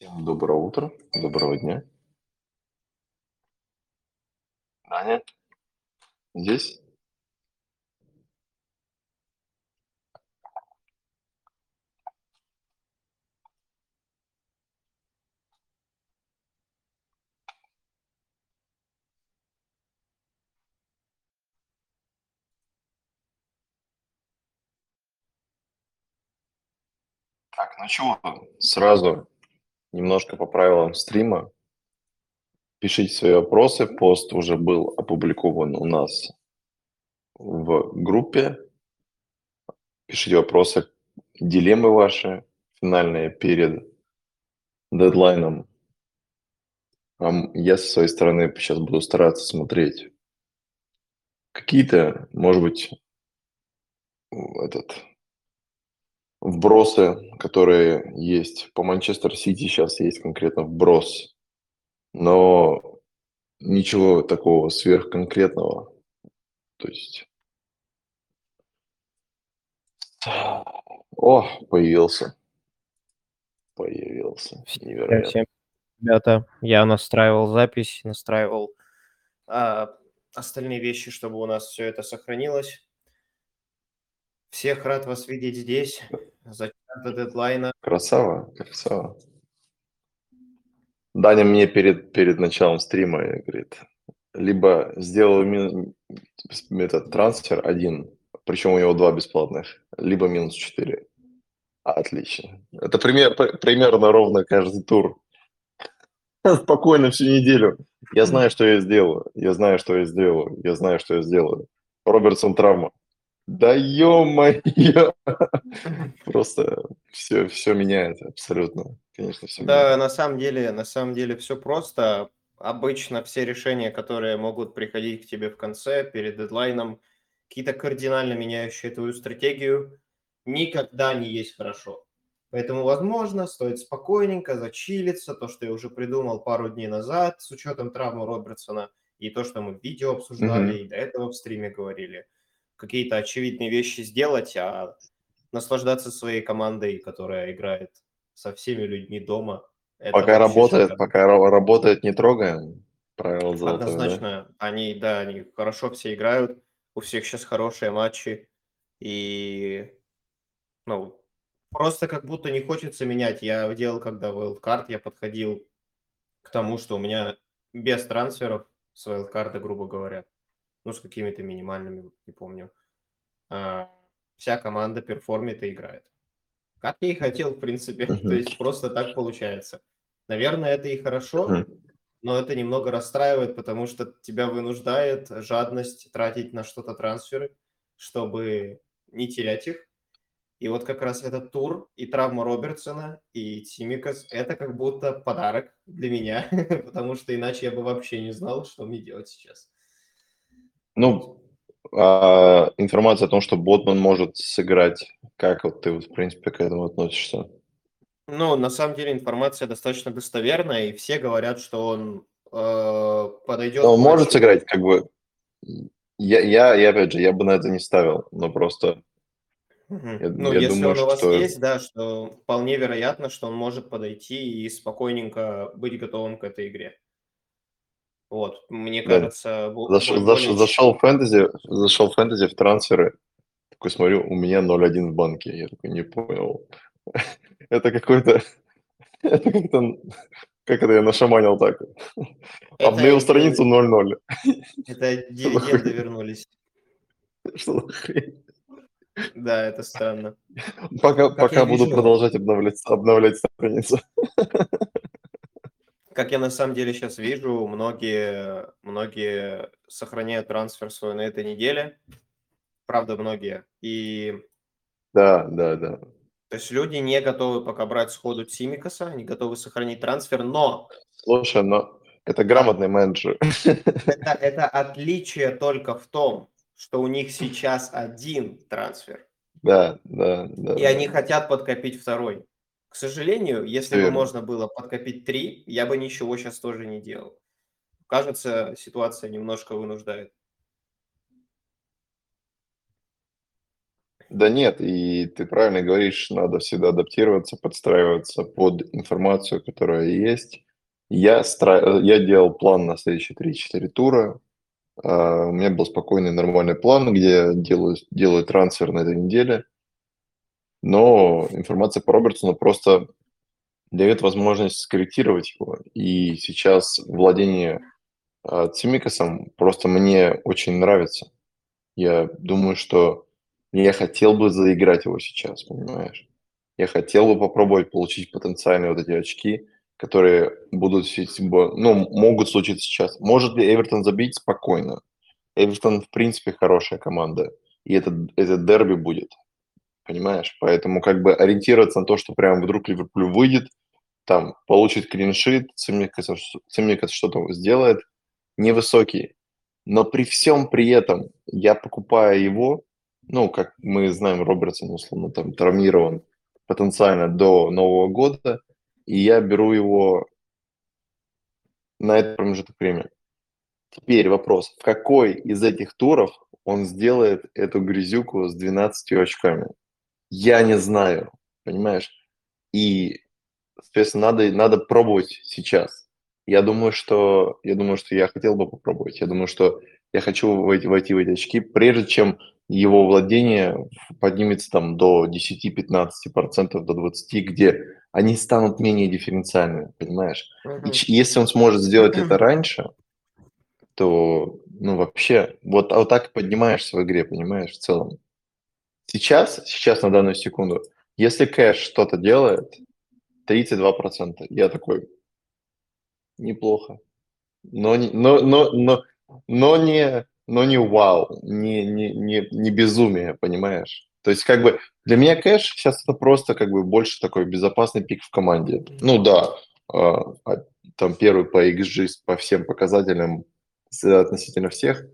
Всем доброе утро, доброго дня. Аня, здесь? Так, ну чего, сразу немножко по правилам стрима. Пишите свои вопросы, пост уже был опубликован у нас в группе. Пишите вопросы, дилеммы ваши финальные перед дедлайном. А я со своей стороны сейчас буду стараться смотреть какие-то, может быть, этот вбросы, которые есть. По Манчестер Сити сейчас есть конкретно вброс, но ничего такого сверхконкретного. То есть... О, появился. Появился. Невероятно. Всем, ребята, я настраивал запись, настраивал а, остальные вещи, чтобы у нас все это сохранилось. Всех рад вас видеть здесь. За час до дедлайна. Красава, красава. Даня мне перед, перед началом стрима говорит, либо сделал ми- этот трансфер один, причем у него два бесплатных, либо минус 4. Отлично. Это пример, примерно ровно каждый тур. Спокойно всю неделю. Я знаю, что я сделаю. Я знаю, что я сделаю. Я знаю, что я сделаю. Робертсон травма. Да ё-моё! Просто все, все меняет абсолютно. Конечно, все меняет. Да, на самом деле, на самом деле все просто. Обычно все решения, которые могут приходить к тебе в конце, перед дедлайном, какие-то кардинально меняющие твою стратегию, никогда не есть хорошо. Поэтому, возможно, стоит спокойненько зачилиться, то, что я уже придумал пару дней назад с учетом травмы Робертсона, и то, что мы в видео обсуждали, Мгм. и до этого в стриме говорили. Какие-то очевидные вещи сделать, а наслаждаться своей командой, которая играет со всеми людьми дома. Пока работает, шикарно. пока ра- работает, не трогаем. Правило золотое, да? Однозначно, они, да, они хорошо все играют, у всех сейчас хорошие матчи, и, ну, просто как будто не хочется менять. Я делал, когда wildcard, я подходил к тому, что у меня без трансферов с wildcard, грубо говоря, ну, с какими-то минимальными, не помню, а, вся команда перформит и играет. Как я и хотел, в принципе, то есть просто так получается. Наверное, это и хорошо, но это немного расстраивает, потому что тебя вынуждает жадность тратить на что-то трансферы, чтобы не терять их. И вот как раз этот тур и травма Робертсона, и Тимикас – это как будто подарок для меня, потому что иначе я бы вообще не знал, что мне делать сейчас. Ну, а, информация о том, что Ботман может сыграть, как вот ты, в принципе, к этому относишься? Ну, на самом деле информация достаточно достоверная, и все говорят, что он э, подойдет. Но он может сыграть, как бы... Я, я, я, опять же, я бы на это не ставил, но просто... Мгм. Я- ну, я если думаю, он у вас что- есть, да, что вполне вероятно, что он может подойти и спокойненько быть готовым к этой игре. Вот, мне Да. кажется, Зашел, зашел, зашел в фэнтези, зашел в фэнтези в трансферы, такой смотрю, у меня 0-1 в банке. Я такой, не понял. Это какой-то... Это как-то... Как это я нашаманил так? Это Обновил страницу 0-0. Это дивиденды вернулись. Что за хрень? Да, это странно. Пока, буду продолжать обновлять, обновлять страницу. Как я на самом деле сейчас вижу, многие, многие сохраняют трансфер свой на этой неделе. Правда, многие. И Да, да, да. то есть люди не готовы пока брать сходу Тимикаса, они готовы сохранить трансфер, но Слушай, но это грамотный менеджер. это, это отличие только в том, что у них сейчас один трансфер, Да, да, да. и они хотят подкопить второй. К сожалению, если бы Верно. можно было подкопить три, я бы ничего сейчас тоже не делал. Кажется, ситуация немножко вынуждает. Да нет, и ты правильно говоришь, надо всегда адаптироваться, подстраиваться под информацию, которая есть. Я, стра... я делал план на следующие 3-4 тура. А, у меня был спокойный, нормальный план, где я делаю, делаю трансфер на этой неделе. Но информация по Робертсону просто дает возможность скорректировать его. И сейчас владение э, Цимикасом просто мне очень нравится. Я думаю, что я хотел бы заиграть его сейчас, понимаешь? Я хотел бы попробовать получить потенциальные вот эти очки, которые будут, ну, могут случиться сейчас. Может ли Эвертон забить? Спокойно. Эвертон, в принципе, хорошая команда. И этот, этот дерби будет. Понимаешь? Поэтому как бы ориентироваться на то, что прям вдруг Ливерпуль выйдет, там, получит клиншит, Цимикас что-то сделает, невысокий. Но при всем при этом я покупаю его, ну, как мы знаем, Робертсон, условно, там, травмирован потенциально до Нового года, и я беру его на этот промежуток времени. Теперь вопрос, в какой из этих туров он сделает эту грязюку с 12 очками? Я не знаю, понимаешь? И, соответственно, надо, надо пробовать сейчас. Я думаю, что я думаю, что я хотел бы попробовать. Я думаю, что я хочу войти, войти в эти очки, прежде чем его владение поднимется там до 10-15%, до 20%, где они станут менее дифференциальными, понимаешь? Mm-hmm. И если он сможет сделать mm-hmm. это раньше, то, ну, вообще, вот, а вот так поднимаешься в игре, понимаешь, в целом. Сейчас, сейчас на данную секунду, если кэш что-то делает, 32%, я такой, неплохо. Но, но, но, но, но не, но не вау, не, не, не, не безумие, понимаешь? То есть, как бы, для меня кэш сейчас это просто, как бы, больше такой безопасный пик в команде. Ну да, э, там первый по XG по всем показателям относительно всех.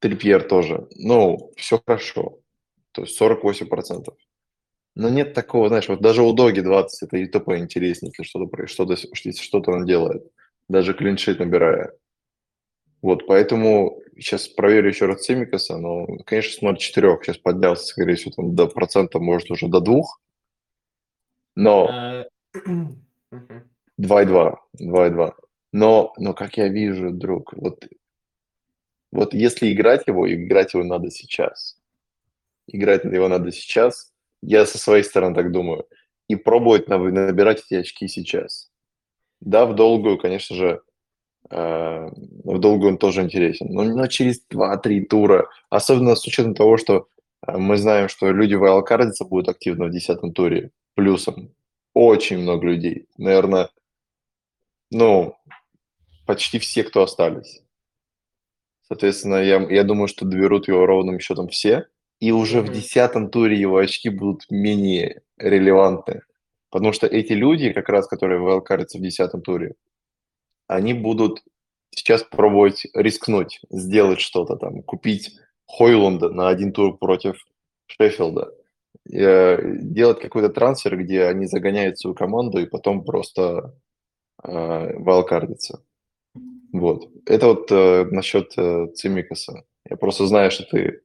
Трипьер тоже. Ну, все хорошо. То есть 48%. Но нет такого, знаешь, вот даже у Доги 20 это и тупо интереснее, если что-то что-то, что-то он делает, даже клиншит набирая. Вот, поэтому сейчас проверю еще раз Семикаса, но, конечно, смотрит 4, сейчас поднялся, скорее всего, там до процента, может, уже до 2. Но 2,2, э, 2,2. Но, но, как я вижу, друг, вот, вот если играть его, играть его надо сейчас. Играть его надо сейчас. Я со своей стороны так думаю. И пробовать набирать эти очки сейчас. Да, в долгую, конечно же, Э, в долгую он тоже интересен. Но, но через 2-3 тура, особенно с учетом того, что э, мы знаем, что люди вайлкардиться будут активно в 10 туре плюсом. Очень много людей. Наверное, ну, почти все, кто остались. Соответственно, я, я думаю, что доберут его ровным счетом все. И уже в десятом туре его очки будут менее релевантны. Потому что эти люди, как раз, которые вайлкардятся в десятом туре, они будут сейчас пробовать рискнуть, сделать что-то там, купить Хойлунда на один тур против Шеффилда, э, делать какой-то трансфер, где они загоняют свою команду и потом просто э, вайлкардятся. Вот. Это вот э, насчет э, Цимикаса. Я просто знаю, что ты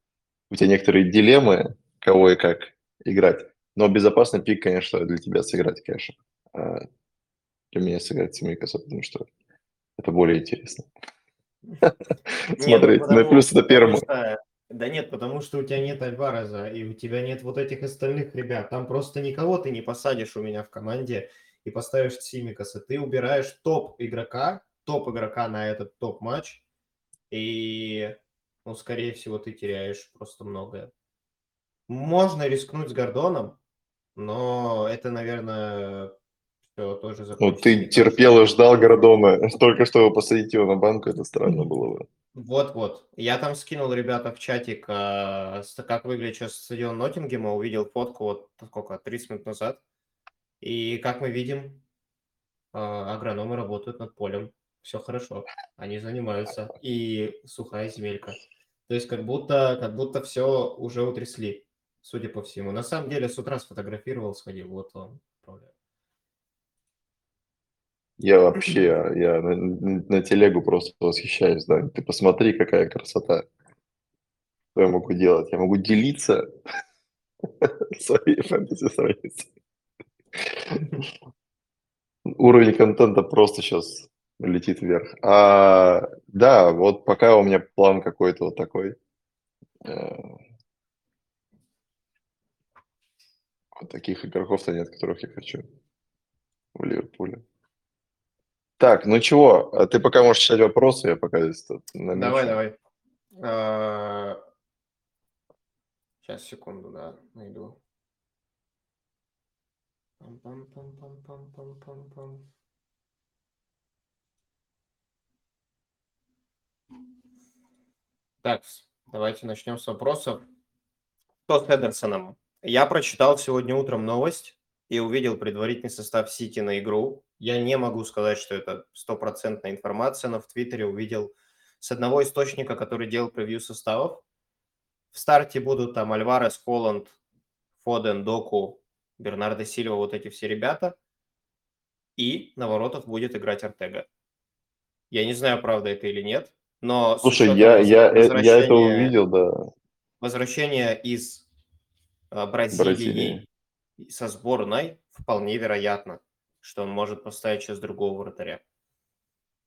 у тебя некоторые дилеммы, кого и как играть. Но безопасный пик, конечно, для тебя сыграть, конечно. А для меня сыграть Цимикаса, потому что это более интересно. Смотреть. Ну, плюс это первому. Да нет, потому что у тебя нет Альвареза, и у тебя нет вот этих остальных ребят. Там просто никого ты не посадишь у меня в команде и поставишь Симикаса. Ты убираешь топ игрока, топ игрока на этот топ матч, и, ну, скорее всего, ты теряешь просто многое. Можно рискнуть с Гордоном, но это, наверное, все тоже Вот ты терпел и ждал Гордона, только чтобы посадить его на банку, это странно было бы. Вот-вот. Я там скинул ребята в чатик, а, как выглядит сейчас стадион Ноттингема, увидел фотку вот сколько, 30 минут назад. И как мы видим, а, агрономы работают над полем. Все хорошо, они занимаются. И сухая земелька. То есть как будто, как будто все уже утрясли, судя по всему. На самом деле с утра сфотографировал, сходил, вот он. Я вообще, я на, на телегу просто восхищаюсь, да. Ты посмотри, какая красота. Что я могу делать? Я могу делиться своей фэнтези-странице. Уровень контента просто сейчас летит вверх. А, да, вот пока у меня план какой-то вот такой. Э, вот таких игроков-то нет, которых я хочу в Ливерпуле. Так, ну чего, а ты пока можешь читать вопросы, я пока здесь тут Давай, давай. Сейчас, секунду, да, найду. Пам-пам-пам-пам-пам-пам-пам. Так, давайте начнем с вопросов. Что с Хедерсоном? Я прочитал сегодня утром новость и увидел предварительный состав Сити на игру. Я не могу сказать, что это стопроцентная информация, но в Твиттере увидел с одного источника, который делал превью составов. В старте будут там Альварес, Холланд, Фоден, Доку, Бернардо Сильва, вот эти все ребята. И на воротах будет играть Артега. Я не знаю, правда это или нет, но... Слушай, я, я, э, я это увидел, да. Возвращение из а, Бразилии, Бразилии со сборной вполне вероятно, что он может поставить сейчас другого вратаря.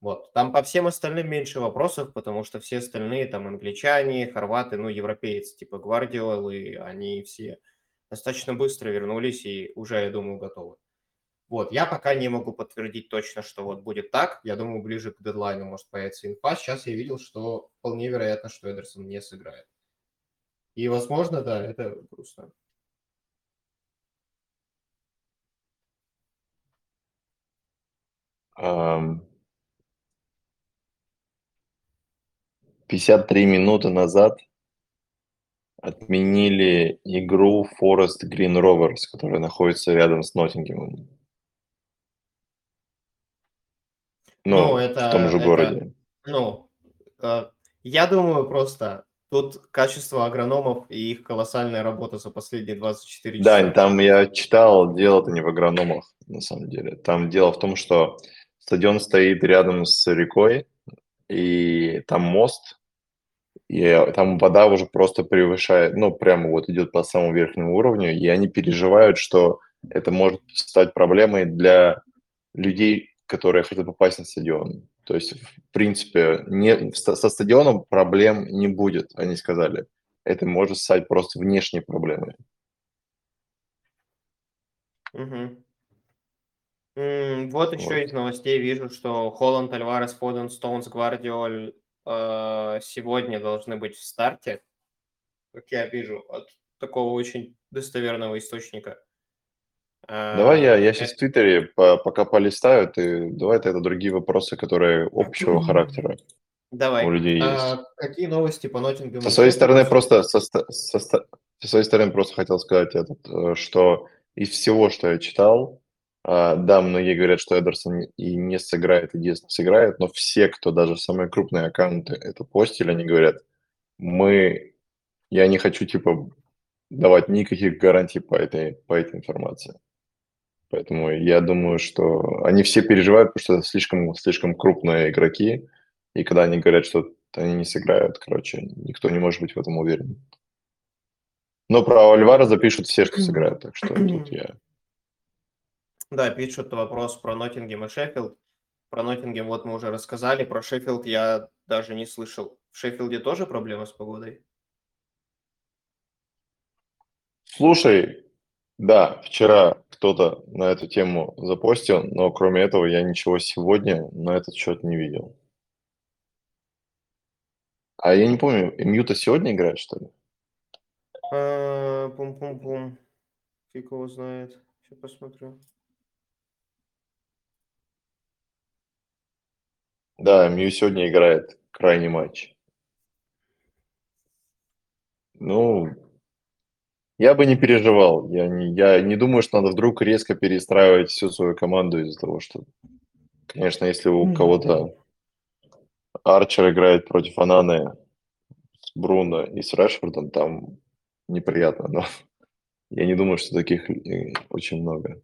Вот. Там по всем остальным меньше вопросов, потому что все остальные, там, англичане, хорваты, ну, европейцы, типа Гвардиолы, они все достаточно быстро вернулись и уже, я думаю, готовы. Вот, я пока не могу подтвердить точно, что вот будет так. Я думаю, ближе к дедлайну может появиться инфа. Сейчас я видел, что вполне вероятно, что Эдерсон не сыграет. И, возможно, да, это грустно. Um, 53 минуты назад отменили игру Forest Green Rovers, которая находится рядом с Ноттингемом. Ну, ну это, в том же это, городе. Ну, э, я думаю просто, тут качество агрономов и их колоссальная работа за последние 24 часа. Да, там я читал, дело-то не в агрономах, на самом деле. Там дело в том, что стадион стоит рядом с рекой, и там мост, и там вода уже просто превышает, ну, прямо вот идет по самому верхнему уровню, и они переживают, что это может стать проблемой для людей, которые хотят попасть на стадион. То есть, в принципе, не, со стадионом проблем не будет, они сказали. Это может стать просто внешней проблемой. Угу. М, Вот еще вот. из новостей вижу, что Холланд, Альварес, Фоден, Стоунс, Гвардиоль э, сегодня должны быть в старте, как я вижу, от такого очень достоверного источника. Давай я, я сейчас в Твиттере по, пока полистаю, ты давай это другие вопросы, которые общего характера Давай. у людей есть. А, какие новости по Ноттингему? Со своей стороны просто со, со, со, своей стороны просто хотел сказать этот, э, что из всего, что я читал, а, да, многие говорят, что Эдерсон и не сыграет, и Диас сыграет, но все, кто даже самые крупные аккаунты это постили, они говорят, мы, я не хочу типа давать никаких гарантий по этой, по этой информации. Поэтому я думаю, что они все переживают, потому что это слишком, слишком крупные игроки, и когда они говорят, что они не сыграют, короче, никто не может быть в этом уверен. Но про Альвара запишут все, что сыграют, так что тут я... Да, пишут вопрос про Ноттингем и Шеффилд. Про Ноттингем вот мы уже рассказали, про Шеффилд я даже не слышал. В Шеффилде тоже проблемы с погодой? Слушай, да, вчера кто-то на эту тему запостил, но кроме этого я ничего сегодня на этот счет не видел. А я не помню, Мьюта сегодня играет, что ли? А, Пум-пум-пум. Фиг его знает. Сейчас посмотрю. Да, Мью сегодня играет крайний матч. Ну, я бы не переживал. Я не, я не думаю, что надо вдруг резко перестраивать всю свою команду из-за того, что, конечно, если у кого-то Арчер играет против Ананы с Бруно и с Решфордом, там неприятно, но я не думаю, что таких очень много.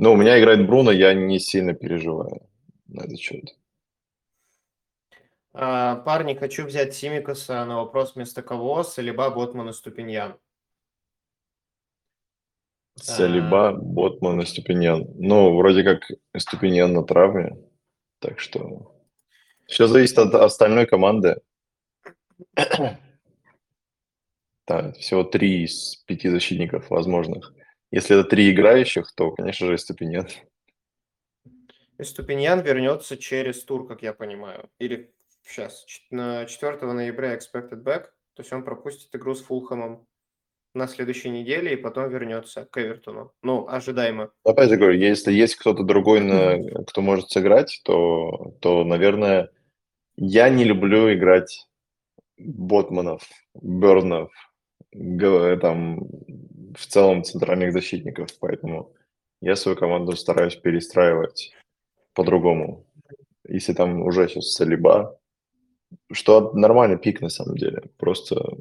Но у меня играет Бруно, я не сильно переживаю на этот счет. А, парни, хочу взять Симикаса на вопрос вместо кого, Салиба, Ботман и Ступиньян. Салиба, Ботман и Ступиньян. Ну, вроде как Ступиньян на травме, так что все зависит от остальной команды. Да, всего три из пяти защитников возможных. Если это три играющих, то, конечно же, Ступиньян. Ступиньян вернется через тур, как я понимаю. Или сейчас, на 4 ноября expected back, то есть он пропустит игру с Фулхэмом на следующей неделе и потом вернется к Эвертону. Ну, ожидаемо. Опять же говорю, если есть кто-то другой, на, кто может сыграть, то, то, наверное, я не люблю играть ботманов, бернов, там, в целом центральных защитников, поэтому я свою команду стараюсь перестраивать по-другому. Если там уже сейчас Салиба, что нормальный пик на самом деле, просто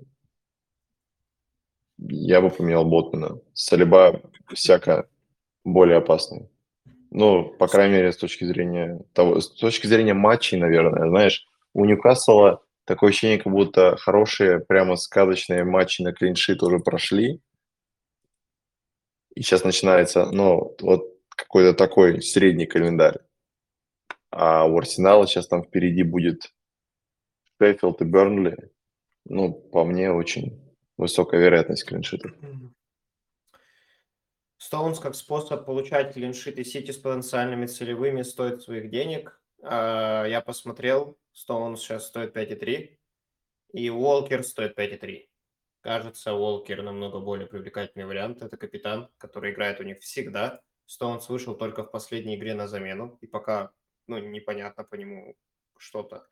я бы поменял Ботмана. Салиба всяко более опасный. Ну, по крайней мере, с точки зрения того, с точки зрения матчей, наверное, знаешь, у Ньюкасла такое ощущение, как будто хорошие, прямо сказочные матчи на клиншит уже прошли. И сейчас начинается, ну, вот какой-то такой средний календарь. А у Арсенала сейчас там впереди будет Шеффилд и Бернли. Ну, по мне, очень высокая вероятность клиншитов. Стоунс как способ получать клиншиты Сити с потенциальными целевыми стоит своих денег. А, я посмотрел, Стоунс сейчас стоит 5,3, и Уолкер стоит 5,3. Кажется, Уолкер намного более привлекательный вариант. Это капитан, который играет у них всегда. Стоунс вышел только в последней игре на замену, и пока ну, непонятно по нему что-то.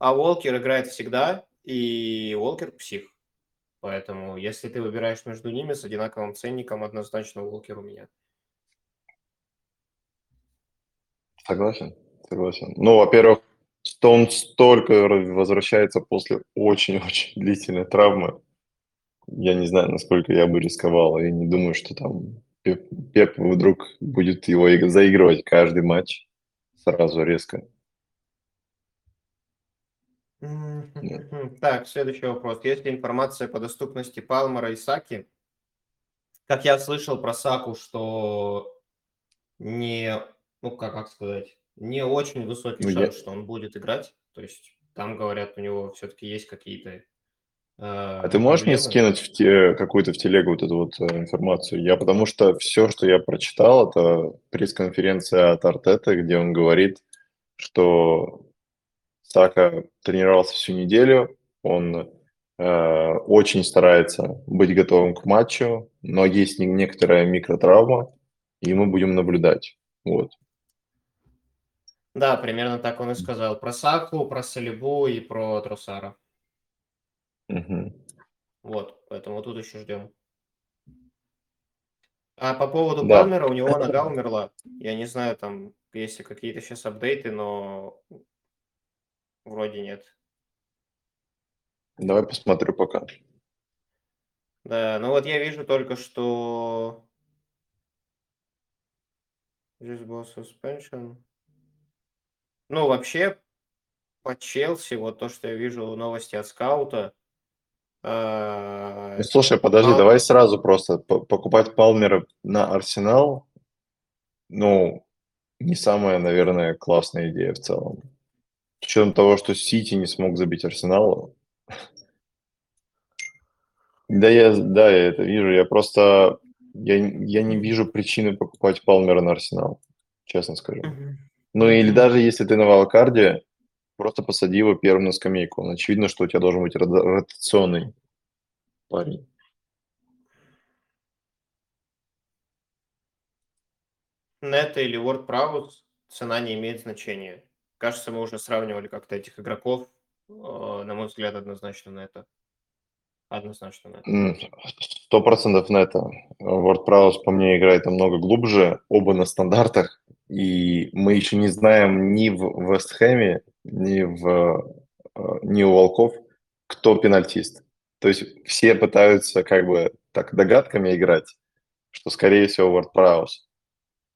А Уолкер играет всегда, и Уолкер псих. Поэтому, если ты выбираешь между ними с одинаковым ценником, однозначно Уолкер у меня. Согласен, согласен. Ну, во-первых, что он столько возвращается после очень-очень длительной травмы. Я не знаю, насколько я бы рисковал. Я не думаю, что там Пеп, Пеп вдруг будет его заигрывать каждый матч сразу резко. Так, следующий вопрос. Есть ли информация по доступности Палмера и Саки? Как я слышал про Саку, что не, ну как, как сказать, не очень высокий ну, шанс, я... что он будет играть. То есть там говорят, у него все-таки есть какие-то. Э, а ты можешь проблемы? мне скинуть в те, какую-то в телегу вот эту вот э, информацию? Я потому что все, что я прочитал, это пресс-конференция от Артета, где он говорит, что Сака тренировался всю неделю, он э, очень старается быть готовым к матчу, но есть некоторая микротравма, и мы будем наблюдать. Вот. Да, примерно так он и сказал. Про Саку, про Салибу и про Тросара. Угу. Вот, поэтому тут еще ждем. А по поводу да. Палмера, у него нога умерла. Я не знаю, там, есть какие-то сейчас апдейты, но Вроде нет. Давай посмотрю пока. Да, ну вот я вижу только, что был suspension. Ну, вообще, по Челси, вот то, что я вижу новости от скаута. Э, Слушай, подожди, Пал... давай сразу просто покупать Палмера на Арсенал. Ну, не самая, наверное, классная идея в целом. С учетом того, что Сити не смог забить Арсенал. Да, я, да, я это вижу. Я просто я, я не вижу причины покупать Палмера на Арсенал, честно скажу. Ну или даже если ты на Валкарде, просто посади его первым на скамейку. Он очевидно, что у тебя должен быть ротационный парень. Нета или WordPress цена не имеет значения. Кажется, мы уже сравнивали как-то этих игроков. Э, на мой взгляд, однозначно на это. Однозначно на это. Сто процентов на это. WordPress по мне играет намного глубже, оба на стандартах. И мы еще не знаем ни в Вестхэме, ни, в, э, ни у Волков, кто пенальтист. То есть все пытаются как бы так догадками играть, что скорее всего WordPress.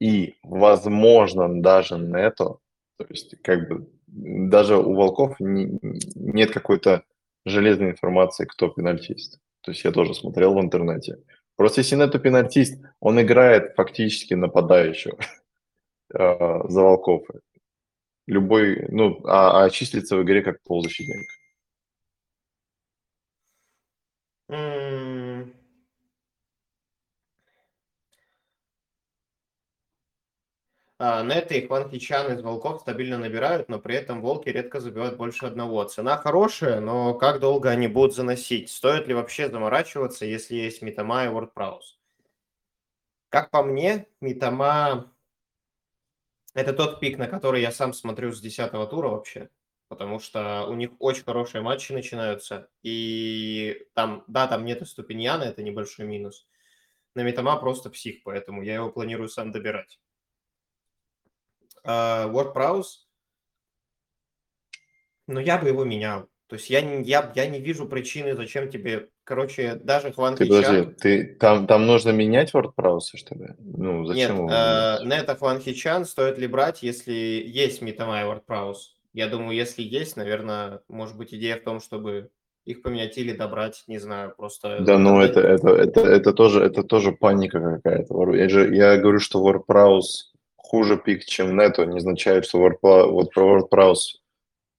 И, возможно, даже Нето то есть, как бы, даже у Волков не, нет какой-то железной информации, кто пенальтист. То есть я тоже смотрел в интернете. Просто если Нету пенальтист, он играет фактически нападающего а, за Волков. Любой, ну, а, а числится в игре как полузащитник. М, Неты и Хван Хичан из Волков стабильно набирают, но при этом Волки редко забивают больше одного. Цена хорошая, но как долго они будут заносить? Стоит ли вообще заморачиваться, если есть Митама и WordPress? Как по мне, Митама – это тот пик, на который я сам смотрю с 10 тура вообще, потому что у них очень хорошие матчи начинаются, и там, да, там нет ступеньяна, это небольшой минус, но Митама просто псих, поэтому я его планирую сам добирать. А, WordPress, но я бы его менял. То есть я не, я, я не вижу причины, зачем тебе, короче, даже Хван Ты подожди, ты, там, там нужно менять WordPress, что ли? Ну, зачем Нет, его э? Нета Хван Хичан стоит ли брать, если есть Метама и WordPress? Я думаю, если есть, наверное, может быть идея в том, чтобы их поменять или добрать, не знаю, просто... Да, ну это, это, это, это, тоже, это тоже паника какая-то. Я, же, я говорю, что WordPress хуже пик, чем Нету, не означает, что WordPress, вот про WordPress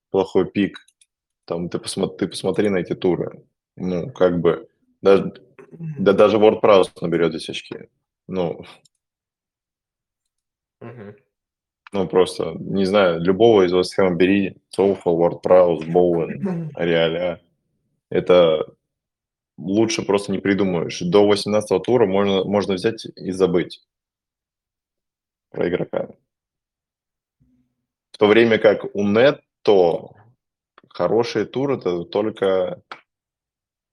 плохой пик. Там ты посмотри, ты посмотри на эти туры. Ну, как бы, даже, да даже WordPress наберет здесь очки. Ну, Угу. ну просто, не знаю, любого из вас схем бери, Soulful, WordPress, Bowen, Реаля. Это лучше просто не придумаешь. До 18 тура можно, можно взять и забыть про игрока. В то время как у Нетто хорошие туры это только...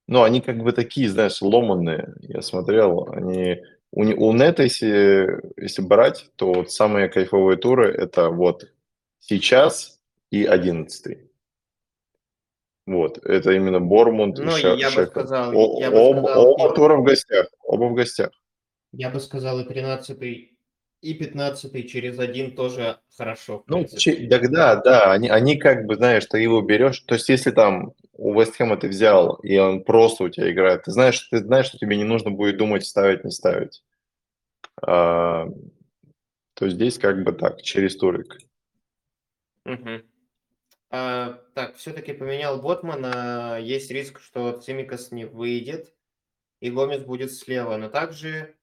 Ну, они как бы такие, знаешь, ломанные. Я смотрел, они... У, у Нета, если, если брать, то вот самые кайфовые туры это вот сейчас и одиннадцатый. Вот, это именно Бормунд ну, и Ше- я бы сказал, О- я бы оба, сказал, оба тура в гостях, оба в гостях. Я бы сказал, и 13 и 15 через один тоже хорошо. Ну, тогда, да, они, они как бы, знаешь, ты его берешь, то есть если там у Вестхэма ты взял, и он просто у тебя играет, ты знаешь, ты знаешь, что тебе не нужно будет думать, ставить, не ставить. А, то здесь как бы так, через турик. Мгм. А, так, все-таки поменял Ботмана. Есть риск, что Цимикас не выйдет, и Гомес будет слева. Но также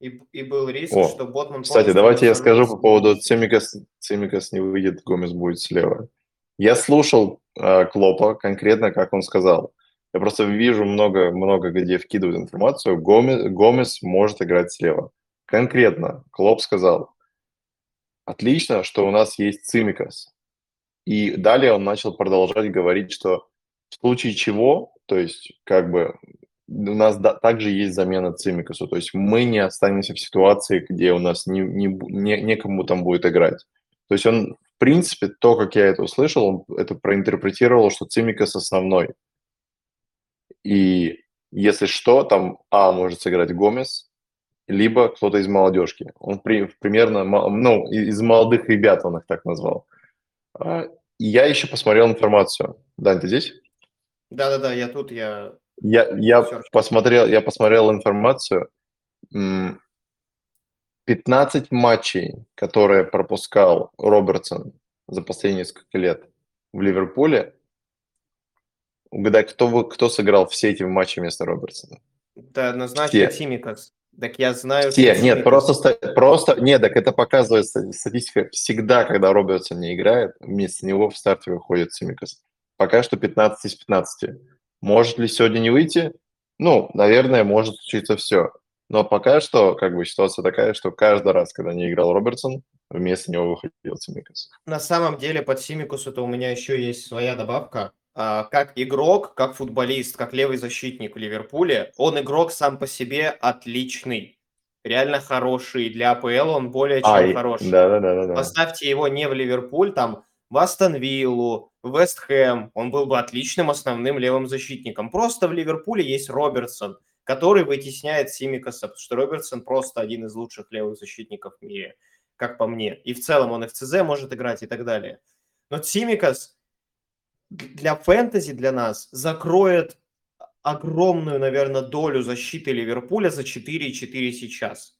и, и был риск, О, что Ботман... Кстати, давайте я скажу по поводу Цимикас. Цимикас не выйдет, Гомес будет слева. Я слушал э, Клопа конкретно, как он сказал. Я просто вижу много, много где вкидывают информацию. Гомес, Гомес может играть слева. Конкретно Клоп сказал, отлично, что у нас есть Цимикас. И далее он начал продолжать говорить, что в случае чего, то есть как бы у нас да, также есть замена Цимикасу, то есть мы не останемся в ситуации, где у нас не, не, не, некому там будет играть. То есть он, в принципе, то, как я это услышал, он это проинтерпретировал, что Цимикас основной. И если что, там А может сыграть Гомес, либо кто-то из молодежки. Он при, примерно, ну, из молодых ребят он их так назвал. А, и я еще посмотрел информацию. Дань, ты здесь? Да-да-да, я тут, я... Я, я, посмотрел, я посмотрел информацию. М, 15 матчей, которые пропускал Робертсон за последние несколько лет в Ливерпуле. Угадай, кто, кто сыграл все эти матчи вместо Робертсона? Да, однозначно Все. Цимикас. Так я знаю, Все, что нет, просто, просто, нет, так это показывает ста- статистика. Всегда, когда Робертсон не играет, вместо него в старте выходит Симикас. Пока что 15 из 15. Может ли сегодня не выйти? Ну, наверное, может случиться все. Но пока что, как бы, ситуация такая, что каждый раз, когда не играл Робертсон, вместо него выходил Симикас. На самом деле под Симикусу-то у меня еще есть своя добавка. А, Как игрок, как футболист, как левый защитник в Ливерпуле, он игрок сам по себе отличный. Реально хороший. Для АПЛ он более чем А, хороший. да-да-да-да. Поставьте его не в Ливерпуль, там в Астон Виллу, в Вест Хэм, он был бы отличным основным левым защитником. Просто в Ливерпуле есть Робертсон, который вытесняет Симикаса, потому что Робертсон просто один из лучших левых защитников в мире, как по мне. И в целом он и в ЦЗ может играть и так далее. Но Симикас для фэнтези для нас закроет огромную, наверное, долю защиты Ливерпуля за 4,4 сейчас.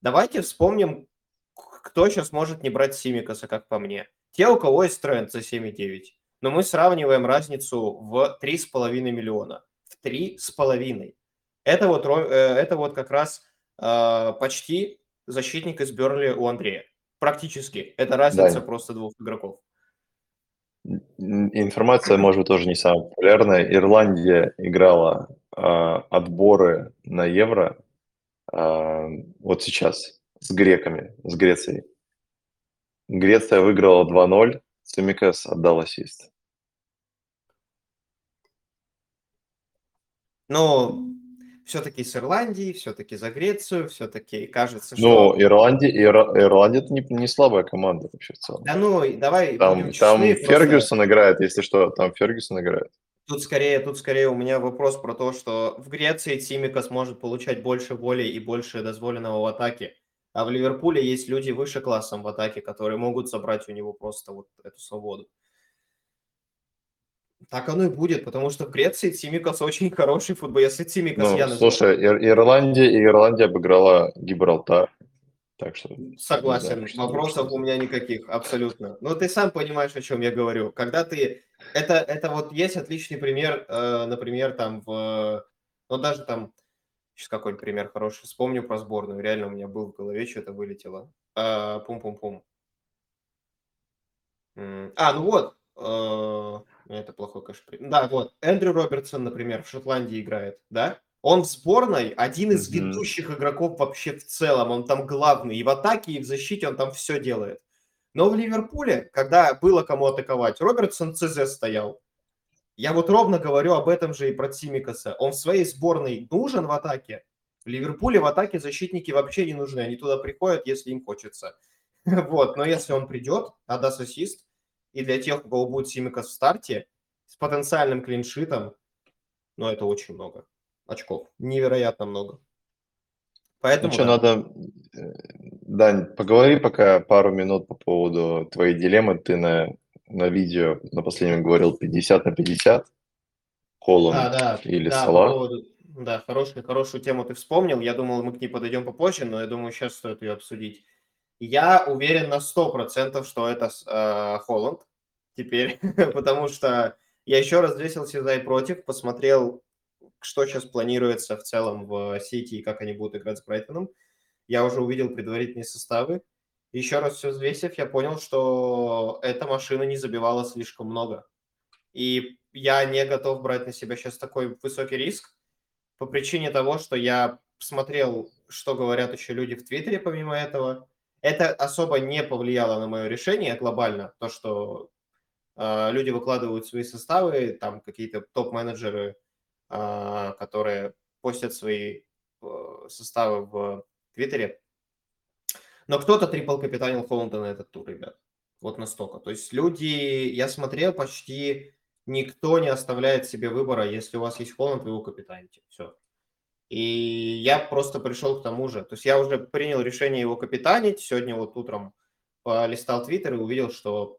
Давайте вспомним, кто сейчас может не брать Симикаса, как по мне. Те, у кого есть тренд за 7,9. Но мы сравниваем разницу в 3,5 миллиона. В 3,5. Это вот, э, это вот как раз э, почти защитник из Берли у Андрея. Практически. Это разница Да. просто двух игроков. Информация, может быть, тоже не самая популярная. Ирландия играла а, отборы на Евро а, вот сейчас с греками, с Грецией. Греция выиграла 2-0, Цимикас отдал ассист. Но все-таки с Ирландией, все-таки за Грецию, все-таки кажется, Ну, что... Ирландия, Ир- Ирландия это не, не слабая команда вообще в целом. Да ну, давай Там, будем там честны, просто Фергюсон играет, если что, там Фергюсон играет. Тут скорее, тут скорее у меня вопрос про то, что в Греции Цимикас может получать больше воли и больше дозволенного в атаке, а в Ливерпуле есть люди выше классом в атаке, которые могут забрать у него просто вот эту свободу. Так оно и будет, потому что в Греции Цимикас очень хороший футболист. Если Цимикас Ну, я слушай, Ир- Ирландия Ирландия обыграла Гибралтар. Так что... Согласен, знаю, что вопросов у меня никаких, абсолютно. Но ты сам понимаешь, о чем я говорю. Когда ты... Это, это вот есть отличный пример, э, например, там в... Ну, даже там... Сейчас какой-нибудь пример хороший. Вспомню про сборную. Реально у меня был в голове, что-то вылетело. А, Пум-пум-пум. А, ну вот. э, Это плохой, конечно. Да, вот. Эндрю Робертсон, например, в Шотландии играет, да? Он в сборной один из ведущих игроков вообще в целом. Он там главный. И в атаке, и в защите он там все делает. Но в Ливерпуле, когда было кому атаковать, Робертсон ЦЗ стоял. Я вот ровно говорю об этом же и про Тимикаса. Он в своей сборной нужен в атаке. В Ливерпуле в атаке защитники вообще не нужны. Они туда приходят, если им хочется. Вот. Но если он придет, отдаст ассист, и для тех, у кого будет Симикас в старте, с потенциальным клиншитом, ну, это очень много очков. Невероятно много. Ну Поэтому что, да. надо... э, Дань, поговори пока пару минут по поводу твоей дилеммы. Ты на, на видео на последнем говорил 50 на 50. Холланд А, да, или да, по Салах. поводу- да, хорошую, хорошую тему ты вспомнил. Я думал, мы к ней подойдем попозже, но я думаю, сейчас стоит ее обсудить. Я уверен на 100%, что это э, Холланд теперь, потому что я еще раз взвесился за и против, посмотрел, что сейчас планируется в целом в Сити и как они будут играть с Брайтоном. Я уже увидел предварительные составы. Еще раз все взвесив, я понял, что эта машина не забивала слишком много. И я не готов брать на себя сейчас такой высокий риск по причине того, что я смотрел, что говорят еще люди в Твиттере помимо этого. Это особо не повлияло на мое решение глобально, то, что э, люди выкладывают свои составы, там какие-то топ-менеджеры, э, которые постят свои э, составы в Твиттере. Но кто-то трипл капитанил Холланда на этот тур, ребят. Вот настолько. То есть люди, я смотрел, почти никто не оставляет себе выбора, если у вас есть Холланд, вы его капитаните. Все. И я просто пришел к тому же. То есть я уже принял решение его капитанить. Сегодня вот утром полистал Твиттер и увидел, что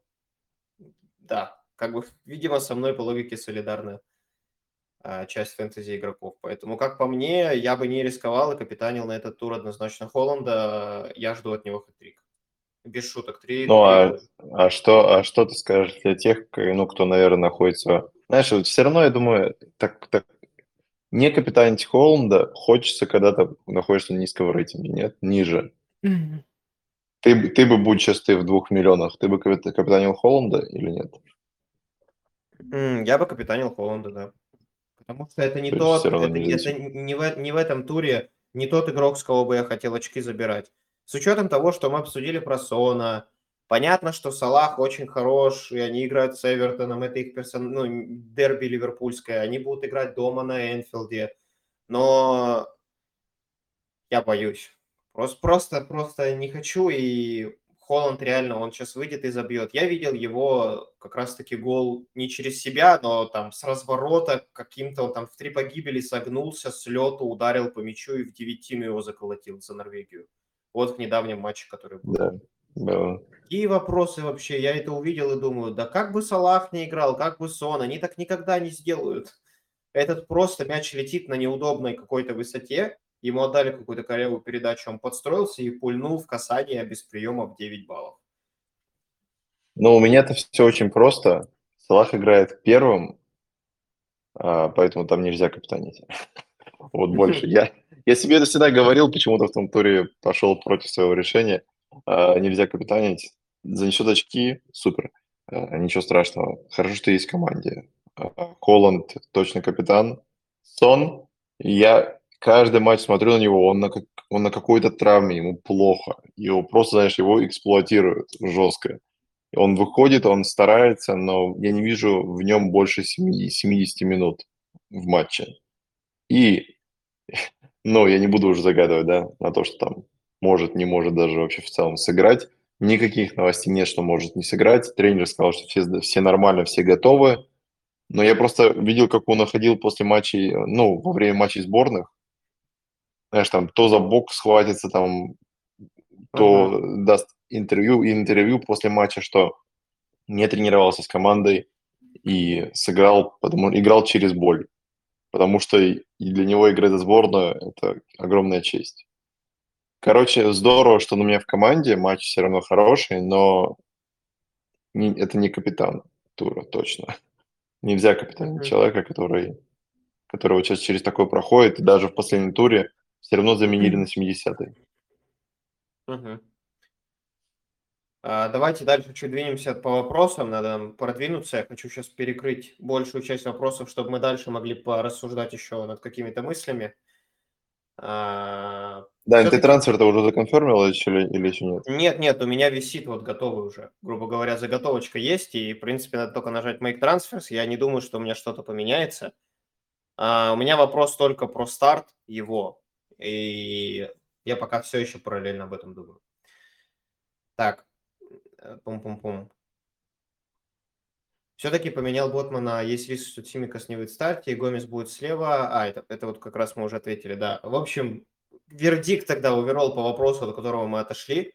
да, как бы, видимо, со мной по логике солидарна а, часть фэнтези игроков. Поэтому, как по мне, я бы не рисковал и капитанил на этот тур однозначно Холланда. Я жду от него хэт-трик. Без шуток. Три, Ну, а, а, что, а что ты скажешь для тех, ну, кто, наверное, находится... Знаешь, вот все равно, я думаю, так, так не капитанить Холланда хочется, когда ты находишься на низком рейтинге, нет? Ниже. Ты, бы- ты бы, будь сейчас ты в двух миллионах, ты бы капит- капитанил Холланда или нет? М, Я бы капитанил Холланда, да. Потому что это не тот, это, не это не, в, не в этом туре, не тот игрок, с кого бы я хотел очки забирать. С учетом того, что мы обсудили про Сона, понятно, что Салах очень хорош, и они играют с Эвертоном, это их персон... ну, дерби ливерпульское, они будут играть дома на Энфилде, но я боюсь. Просто, просто, просто не хочу, и Холланд реально, он сейчас выйдет и забьет. Я видел его как раз-таки гол не через себя, но там с разворота каким-то, он там в три погибели согнулся, с лету ударил по мячу и в девятину его заколотил за Норвегию. Вот в недавнем матче, который был. Да. да. Какие вопросы вообще? Я это увидел и думаю, да как бы Салах не играл, как бы Сон, они так никогда не сделают. этот просто мяч летит на неудобной какой-то высоте, ему отдали какую-то корявую передачу, он подстроился и пульнул в касание без приема в 9 баллов. Ну, у меня это все очень просто. Салах играет первым, а, поэтому там нельзя капитанить. Вот больше. Я, я себе это всегда говорил, почему-то в том туре пошел против своего решения. А, нельзя капитанить. Занесет очки, супер. А, ничего страшного. Хорошо, что есть в команде. Холланд точно капитан. Сон, я каждый матч смотрю на него, он на, он на какой-то травме, ему плохо. Его просто, знаешь, его эксплуатируют жестко. Он выходит, он старается, но я не вижу в нем больше 70 минут в матче. И, ну, я не буду уже загадывать, да, на то, что там может, не может даже вообще в целом сыграть. Никаких новостей нет, что может не сыграть. Тренер сказал, что все, все нормально, все готовы. Но я просто видел, как он находил после матчей, ну, во время матчей сборных. Знаешь, там то за бок схватится, там, то uh-huh. даст интервью, интервью после матча, что не тренировался с командой и сыграл, потому, играл через боль. Потому что и для него играть за сборную – это огромная честь. Короче, здорово, что он у меня в команде, матч все равно хороший, но не, это не капитан тура, точно. Нельзя капитанить mm-hmm. человека, который, вот сейчас через такое проходит, и даже в последнем туре все равно заменили на 70-й. Mm-hmm. А, давайте дальше чуть двинемся по вопросам, надо нам продвинуться. Я хочу сейчас перекрыть большую часть вопросов, чтобы мы дальше могли порассуждать еще над какими-то мыслями. А, да, ты трансфер-то уже законфермил или, или еще нет? Нет, нет, у меня висит вот готовый уже. Грубо говоря, заготовочка есть, и, в принципе, надо только нажать Make Transfers. Я не думаю, что у меня что-то поменяется. А, у меня вопрос только про старт его, и я пока все еще параллельно об этом думаю. Так, Э, пум-пум-пум. Все-таки поменял Ботмана, есть риск, что Тимикас не будет в старте, и Гомес будет слева. А, это, это вот как раз мы уже ответили, да. В общем, вердикт тогда уверол по вопросу, до которого мы отошли.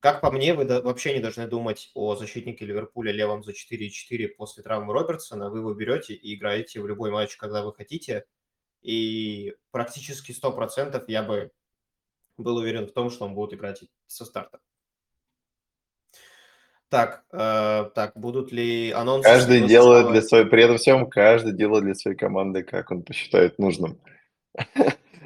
Как по мне, вы вообще не должны думать о защитнике Ливерпуля левом за 4-4 после травмы Робертсона. Вы его берете и играете в любой матч, когда вы хотите. И практически 100% я бы был уверен в том, что он будет играть со старта. Так, э, так, будут ли анонсы? Каждый делает для своей, при этом всем каждый делает для своей команды, как он посчитает нужным.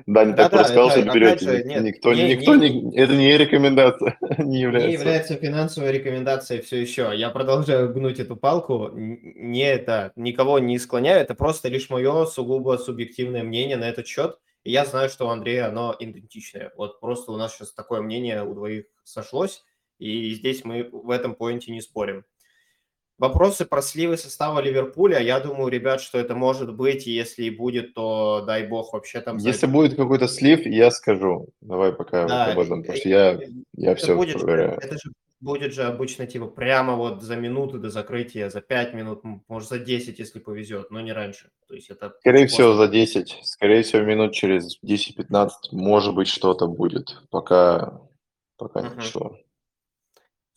Да, не так просто сказал, что берете. Никто, никто, это не рекомендация, не является. Не является финансовой рекомендацией все еще. Я продолжаю гнуть эту палку. Не это, никого не склоняю, это просто лишь мое сугубо субъективное мнение на этот счет. И я знаю, что у Андрея оно идентичное. Вот просто у нас сейчас такое мнение у двоих сошлось. И здесь мы в этом поинте не спорим. Вопросы про сливы состава Ливерпуля. Я думаю, ребят, что это может быть, и если и будет, то дай бог вообще там... Если будет какой-то слив, я скажу. Давай пока да, об этом, потому что я, я все будет, проверяю. Это же будет же обычно типа прямо вот за минуту до закрытия, за 5 минут, может за 10, если повезет, но не раньше. То есть это Скорее всего за 10, скорее всего минут через 10-15 может быть что-то будет, пока, пока uh-huh. ничего.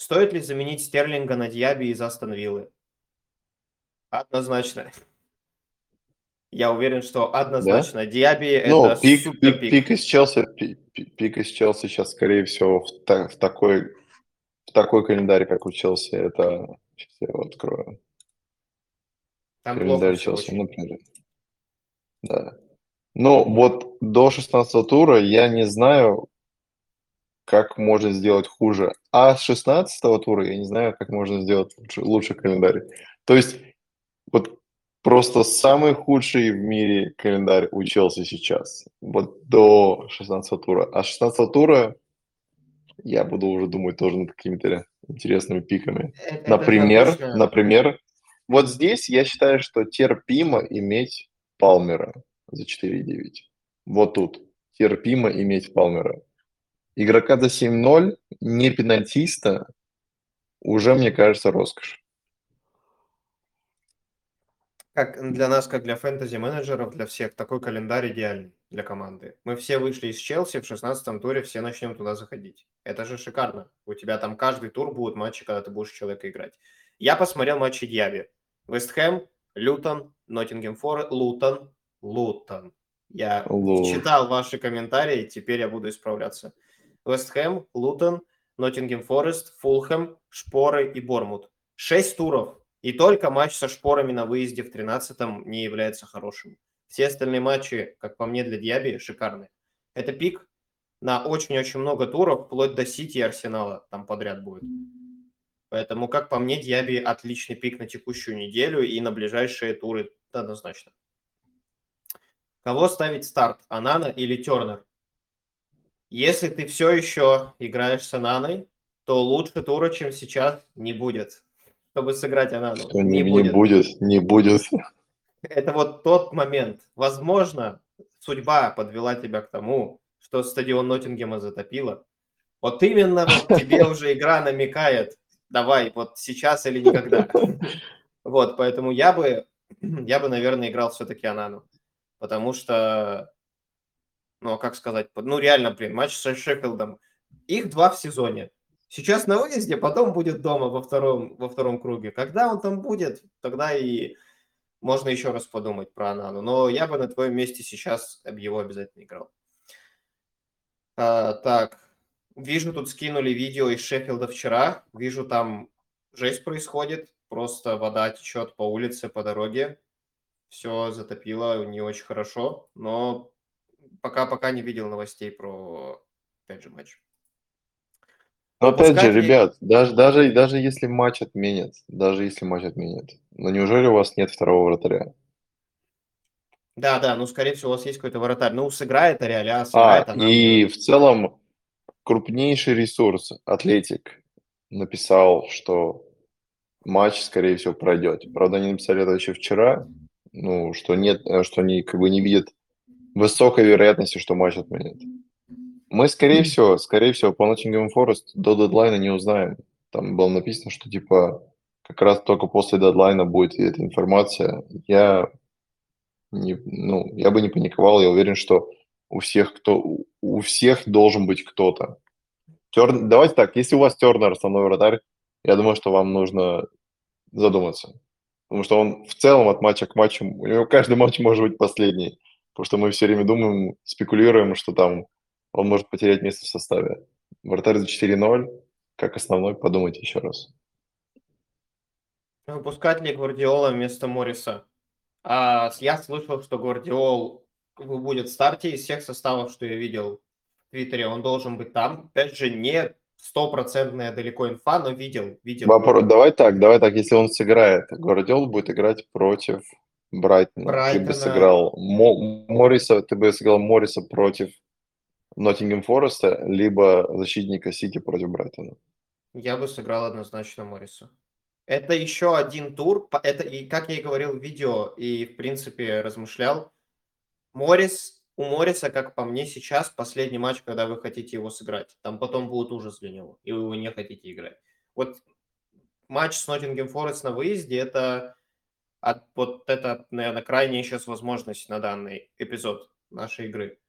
Стоит ли заменить Стерлинга на Диаби из Астон Виллы? Однозначно. Я уверен, что однозначно. Да? Диаби ну, это пик, супер пик. Пик из Челси, пик, пик из Челси сейчас, скорее всего, в, та, в такой в такой календарь, как у Челси, это сейчас я его открою. Там календарь Челси, очень. например. Да. Ну, вот до 16 тура я не знаю, как можно сделать хуже. А с 16 тура я не знаю, как можно сделать лучше, лучше календарь. То есть вот просто самый худший в мире календарь у Челси сейчас. Вот до 16 тура. А с 16 тура я буду уже думать тоже над какими-то интересными пиками. Это, например, это например, вот здесь я считаю, что терпимо иметь Палмера за 4,9. Вот тут терпимо иметь Палмера игрока за 7-0, не пенальтиста, уже, мне кажется, роскошь. Как для нас, как для фэнтези-менеджеров, для всех, такой календарь идеальный для команды. Мы все вышли из Челси, в 16 туре все начнем туда заходить. Это же шикарно. У тебя там каждый тур будут матчи, когда ты будешь человека играть. Я посмотрел матчи Дьяби. Вест Хэм, Лютон, Ноттингем Форест, Лутон, Лутон. Я Лут. читал ваши комментарии, теперь я буду исправляться. Вест Хэм, Лутон, Ноттингем Форест, Фулхэм, Шпоры и Бормут. Шесть туров. И только матч со Шпорами на выезде в 13-м не является хорошим. Все остальные матчи, как по мне, для Диаби шикарные. Это пик на очень-очень много туров, вплоть до Сити и Арсенала там подряд будет. Поэтому, как по мне, Диаби отличный пик на текущую неделю и на ближайшие туры однозначно. Кого ставить старт, Анана или Тернер? Если ты все еще играешь с Ананой, то лучше тура, чем сейчас, не будет, чтобы сыграть Анану. Что не, не будет, не будет. Это вот тот момент. Возможно, судьба подвела тебя к тому, что стадион Ноттингема затопило. Вот именно вот тебе уже игра намекает, давай, вот сейчас или никогда. Вот, поэтому я бы, я бы, наверное, играл все-таки Анану потому что, ну, а как сказать, ну, реально, блин, матч с Шеффилдом, их два в сезоне. Сейчас на выезде, потом будет дома во втором, во втором круге. Когда он там будет, тогда и можно еще раз подумать про Анану. Но я бы на твоем месте сейчас его обязательно играл. А, так, вижу, тут скинули видео из Шеффилда вчера. Вижу, там жесть происходит. Просто вода течет по улице, по дороге все затопило не очень хорошо, но пока-пока не видел новостей про, опять же, матч. Но опять же, ребят, даже, даже, даже если матч отменят, даже если матч отменят, но неужели у вас нет второго вратаря? Да, да, ну, скорее всего, у вас есть какой-то вратарь. Ну, сыграет Ариаля, сыграет а, она. И в целом крупнейший ресурс, Атлетик, написал, что матч, скорее всего, пройдет. Правда, они написали это еще вчера, ну, что нет, э, что они как бы не видят высокой вероятности, что матч отменят. Мы, скорее всего, скорее всего, по Nottingham Forest до дедлайна не узнаем. Там было написано, что типа как раз только после дедлайна будет эта информация. Я не, ну, я бы не паниковал, я уверен, что у всех, кто, у всех должен быть кто-то. Тер... Давайте так, если у вас Тернер основной вратарь, я думаю, что вам нужно задуматься. Потому что он в целом от матча к матчу, у него каждый матч может быть последний. Потому что мы все время думаем, спекулируем, что там он может потерять место в составе. Вратарь за 4-0, как основной, подумайте еще раз. Выпускать ли Гвардиола вместо Морриса? А, я слышал, что Гвардиол будет в старте из всех составов, что я видел в Твиттере. Он должен быть там. Опять же, не стопроцентная далеко инфа, но видел. видел. Вопрос, давай так, давай так, если он сыграет, Гвардиол будет играть против Брайтона. Брайтона. Ты бы сыграл Мо, Морриса, ты бы сыграл Морриса против Ноттингем Фореста, либо защитника Сити против Брайтона. Я бы сыграл однозначно Морриса. Это еще один тур. Это, и как я и говорил в видео, и в принципе размышлял, Моррис у Морриса, как по мне, сейчас последний матч, когда вы хотите его сыграть. Там потом будет ужас для него, и вы его не хотите играть. Вот матч с Ноттингем Форест на выезде – это от, вот это, наверное, крайняя сейчас возможность на данный эпизод нашей игры.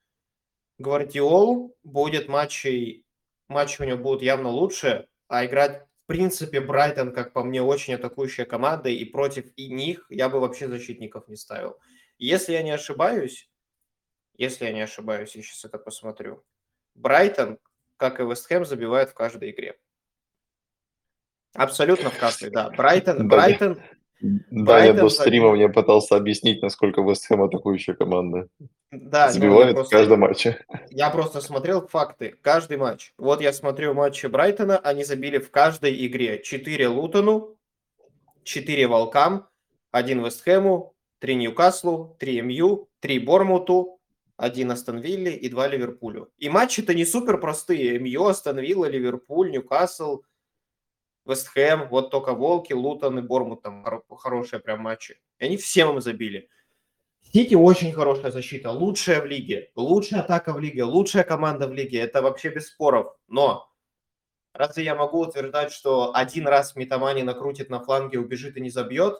Гвардиол будет матчей, матчи у него будут явно лучше, а играть в принципе Брайтон, как по мне, очень атакующая команда, и против и них я бы вообще защитников не ставил. Если я не ошибаюсь, если я не ошибаюсь, я сейчас это посмотрю. Брайтон, как и Вестхэм, забивает в каждой игре. Абсолютно в каждой, да. Брайтон, Брайтон... Да, я до стрима мне пытался объяснить, насколько Вестхэм атакующая команда. Да, ну, Забивает просто, в каждом матче. Я просто смотрел факты. Каждый матч. Вот я смотрю матчи Брайтона, они забили в каждой игре. 4 Лутону, 4 Волкам, 1 Вестхэму, 3 Ньюкаслу, 3 МЮ, 3 Бормуту, один Астон Вилле и два Ливерпулю. И матчи-то не супер простые. МЮ, Астон Вилла, Ливерпуль, Ньюкасл, Вестхэм, вот только Волки, Лутон и Бормут там хорошие прям матчи. И они всем им забили. Сити очень хорошая защита, лучшая в лиге, лучшая атака в лиге, лучшая команда в лиге. Это вообще без споров. Но разве я могу утверждать, что один раз Митамани накрутит на фланге, убежит и не забьет,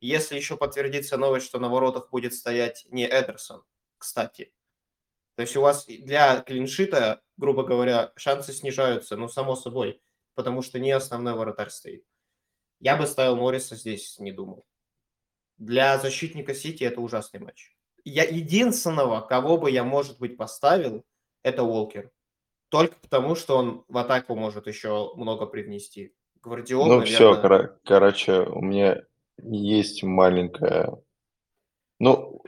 если еще подтвердится новость, что на воротах будет стоять не Эдерсон, кстати. То есть у вас для клиншита, грубо говоря, шансы снижаются, ну, само собой, потому что не основной вратарь стоит. Я бы ставил Морриса здесь, не думал. Для защитника Сити это ужасный матч. Я единственного, кого бы я, может быть, поставил, это Уолкер. Только потому, что он в атаку может еще много привнести. Гвардиол, Ну все, наверное... короче, у меня есть маленькая... Ну,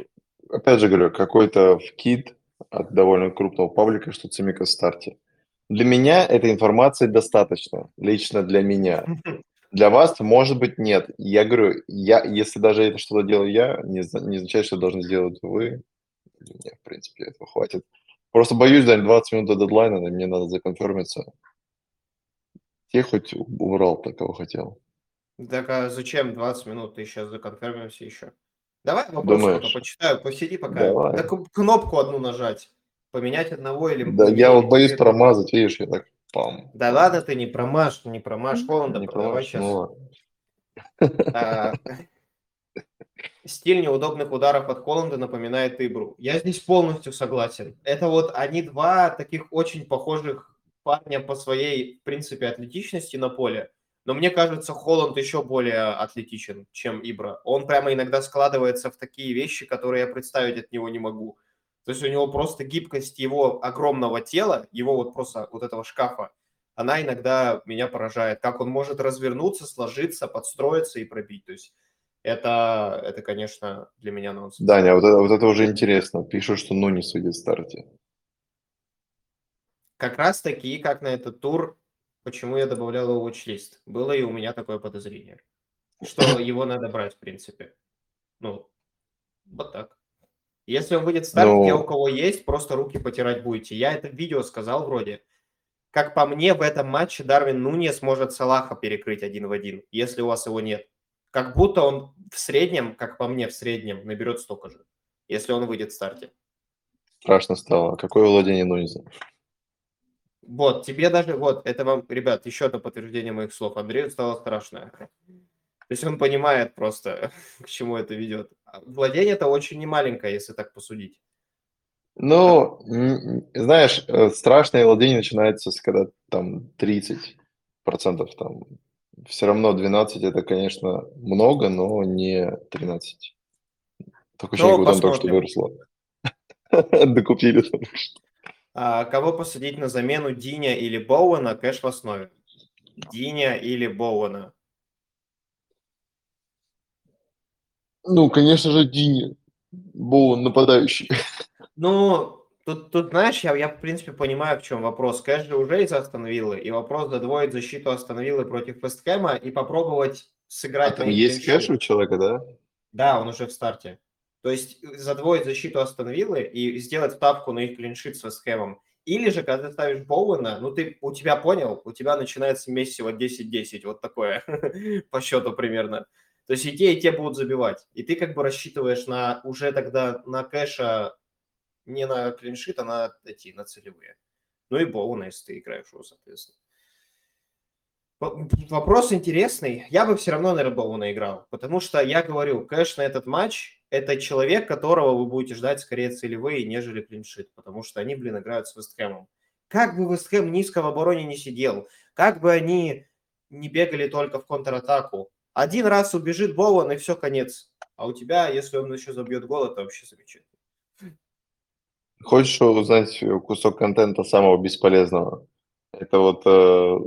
опять же говорю, какой-то вкид от довольно крупного паблика, что Цимика в старте. Для меня этой информации достаточно, лично для меня. Для вас, может быть, нет. Я говорю, я, если даже это что-то делаю я, не, не означает, что должны сделать вы. Мне, в принципе, этого хватит. Просто боюсь, Дань, 20 минут до дедлайна, мне надо законфермиться. Те хоть убрал такого хотел. Так а зачем 20 минут? Ты сейчас законфермимся еще. Давай вопрос почитаю, посиди пока. Давай. Так кнопку одну нажать. Поменять одного или... Да, я вот боюсь промазать, видишь, я так пам. Да ладно ты, не промажь, не промажь. Холланда не продавай сейчас. Ну, а, стиль неудобных ударов от Холланда напоминает Ибру. Я здесь полностью согласен. Это вот они два таких очень похожих парня по своей, в принципе, атлетичности на поле. Но мне кажется, Холланд еще более атлетичен, чем Ибра. Он прямо иногда складывается в такие вещи, которые я представить от него не могу. То есть у него просто гибкость его огромного тела, его вот просто вот этого шкафа, она иногда меня поражает. Как он может развернуться, сложиться, подстроиться и пробить. То есть это, это конечно, для меня нонсенс. Даня, вот это, вот это уже интересно. Пишут, что Нунис выйдет в старте. Как раз таки, как на этот тур, почему я добавлял его в watch Было и у меня такое подозрение, что его надо брать, в принципе. Ну, вот так. Если он выйдет в старт, Но... где у кого есть, просто руки потирать будете. Я это видео сказал вроде. Как по мне, в этом матче Дарвин Нуньес может Салаха перекрыть один в один, если у вас его нет. Как будто он в среднем, как по мне, в среднем наберет столько же, если он выйдет в старте. Страшно стало. Какое владение Нуньеса? Вот, тебе даже, вот, это вам, ребят, еще одно подтверждение моих слов. Андрею стало страшно. То есть он понимает просто, к чему это ведет. А владение это очень немаленькое, если так посудить. Ну, знаешь, э, страшное владение начинается с когда там 30 процентов там. Все равно 12 это, конечно, много, но не 13. Только ну, как будто только что выросло. Докупили там что а, кого посадить на замену Диня или Боуэна, кэш в основе? Диня или Боуэна? Ну, конечно же, Диня. Боуэн нападающий. Ну, тут, тут знаешь, я, я в принципе понимаю, в чем вопрос. Кэш же уже из Астон Виллы, и вопрос задвоить защиту Астон Виллы против Вестхэма и попробовать сыграть... А там есть кэш у человека, да? Да, он уже в старте. То есть задвоить защиту Астон Виллы и сделать ставку на их клиншит с Вестхэмом. Или же, когда ты ставишь Боуэна, ну ты, у тебя понял, у тебя начинается Месси вот 10-10, вот такое по счету примерно. То есть и те, и те будут забивать. И ты как бы рассчитываешь на уже тогда на кэша не на клиншит, а на эти, на целевые. Ну и Боуна, если ты играешь его, соответственно. Вопрос интересный. Я бы все равно, наверное, Боуна играл, потому что я говорю, кэш на этот матч это человек, которого вы будете ждать скорее целевые, нежели клиншит, потому что они, блин, играют с Вестхэмом. Как бы Вестхэм низко в обороне не сидел, как бы они не бегали только в контратаку, один раз убежит Боуэн, и все, конец. А у тебя, если он еще забьет гол, это вообще замечательно. Хочешь узнать кусок контента самого бесполезного? Это вот э,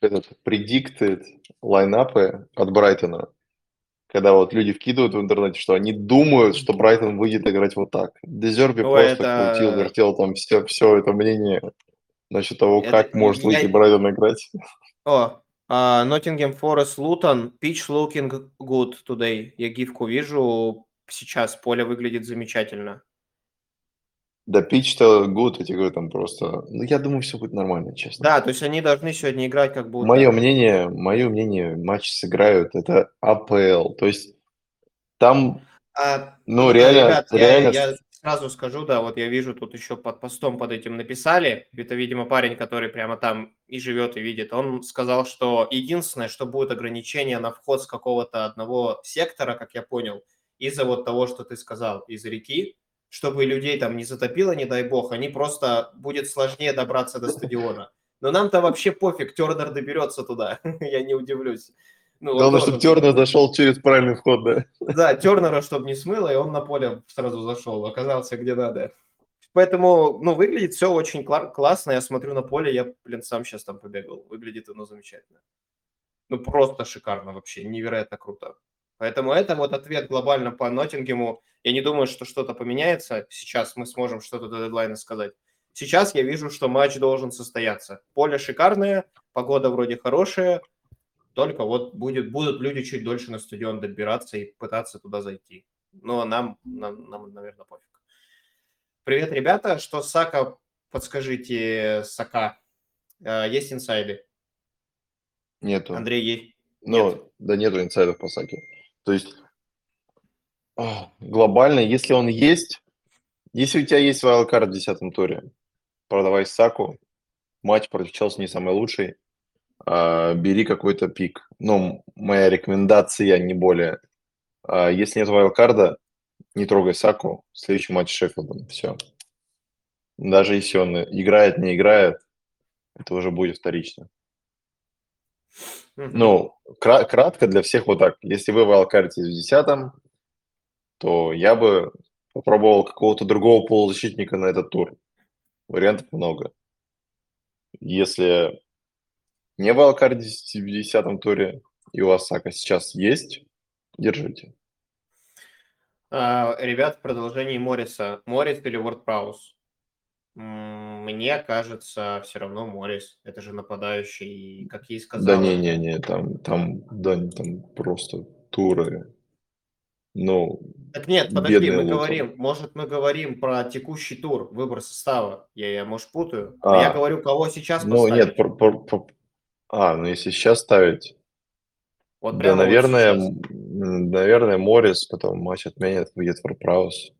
этот predicted лайнапы от Брайтона когда вот люди вкидывают в интернете, что они думают, что Брайтон выйдет играть вот так. Дезерби просто это... крутил, вертел там все, все это мнение насчет того, это... как может выйти Я... Брайтон играть. О, Ноттингем Форест Лутон, pitch looking good today. Я гифку вижу, сейчас поле выглядит замечательно. Да, pitch-то good, я тебе говорю, там просто... Ну, я думаю, все будет нормально, честно. Да, то есть они должны сегодня играть как будто... Мое мнение, мое мнение, матч сыграют, это АПЛ. То есть там, а, ну, реально... Ребят, реально... Я, я сразу скажу, да, вот я вижу, тут еще под постом под этим написали, это, видимо, парень, который прямо там и живет, и видит, он сказал, что единственное, что будет ограничение на вход с какого-то одного сектора, как я понял, из-за вот того, что ты сказал, из реки, чтобы людей там не затопило, не дай бог, они просто будет сложнее добраться до стадиона. Но нам-то вообще пофиг, Тернер доберется туда, я не удивлюсь. Ну, вот Главное, тоже- чтобы Тернер зашел через правильный вход, да? Да, Тернера, чтобы не смыло, и он на поле сразу зашел, оказался где надо. Поэтому, ну, выглядит все очень кла- классно. Я смотрю на поле, я, блин, сам сейчас там побегал. Выглядит оно замечательно. Ну, просто шикарно вообще, невероятно круто. Поэтому это вот ответ глобально по Ноттингему. Я не думаю, что что-то поменяется. Сейчас мы сможем что-то до дедлайна сказать. Сейчас я вижу, что матч должен состояться. Поле шикарное, погода вроде хорошая, только вот будет, будут люди чуть дольше на стадион добираться и пытаться туда зайти. Но нам, нам, нам наверное, пофиг. Привет, ребята. Что Сака? Подскажите, Сака. Э, Есть инсайды? Нету. Андрей, есть? Ну, Нет. да нету инсайдов по Саке. То есть а, глобально, если он есть, если у тебя есть вайлдкард в десятом туре, продавай Саку, матч против Челси не самый лучший, бери какой-то пик. Ну, моя рекомендация, не более. А, если нет вайлдкарда, не трогай Саку, следующий матч с Шеффилдом, все. Даже если он играет, не играет, это уже будет вторично. Ну, кра- кратко для всех вот так. Если вы вайлдкартите в десятом, то я бы попробовал какого-то другого полузащитника на этот тур. Вариантов много. Если не вайлдкартите в десятом туре, и у вас Сака сейчас есть, держите. А, Ребят, в продолжении Морриса. Моррис или Вордпраус? Мне кажется, все равно Моррис. Это же нападающий, как я и сказал. Да не-не-не, там, там, да, там просто туры. Ну, Так нет, подожди, мы Лутон. говорим, может, мы говорим про текущий тур, выбор состава. Я, я может, путаю. Но А. я говорю, кого сейчас ну поставить. нет, про- про- про- а, ну если сейчас ставить, Вот Да, прямо вот наверное, сейчас. м, наверное, Моррис, потом матч отменят, выйдет Варпраус.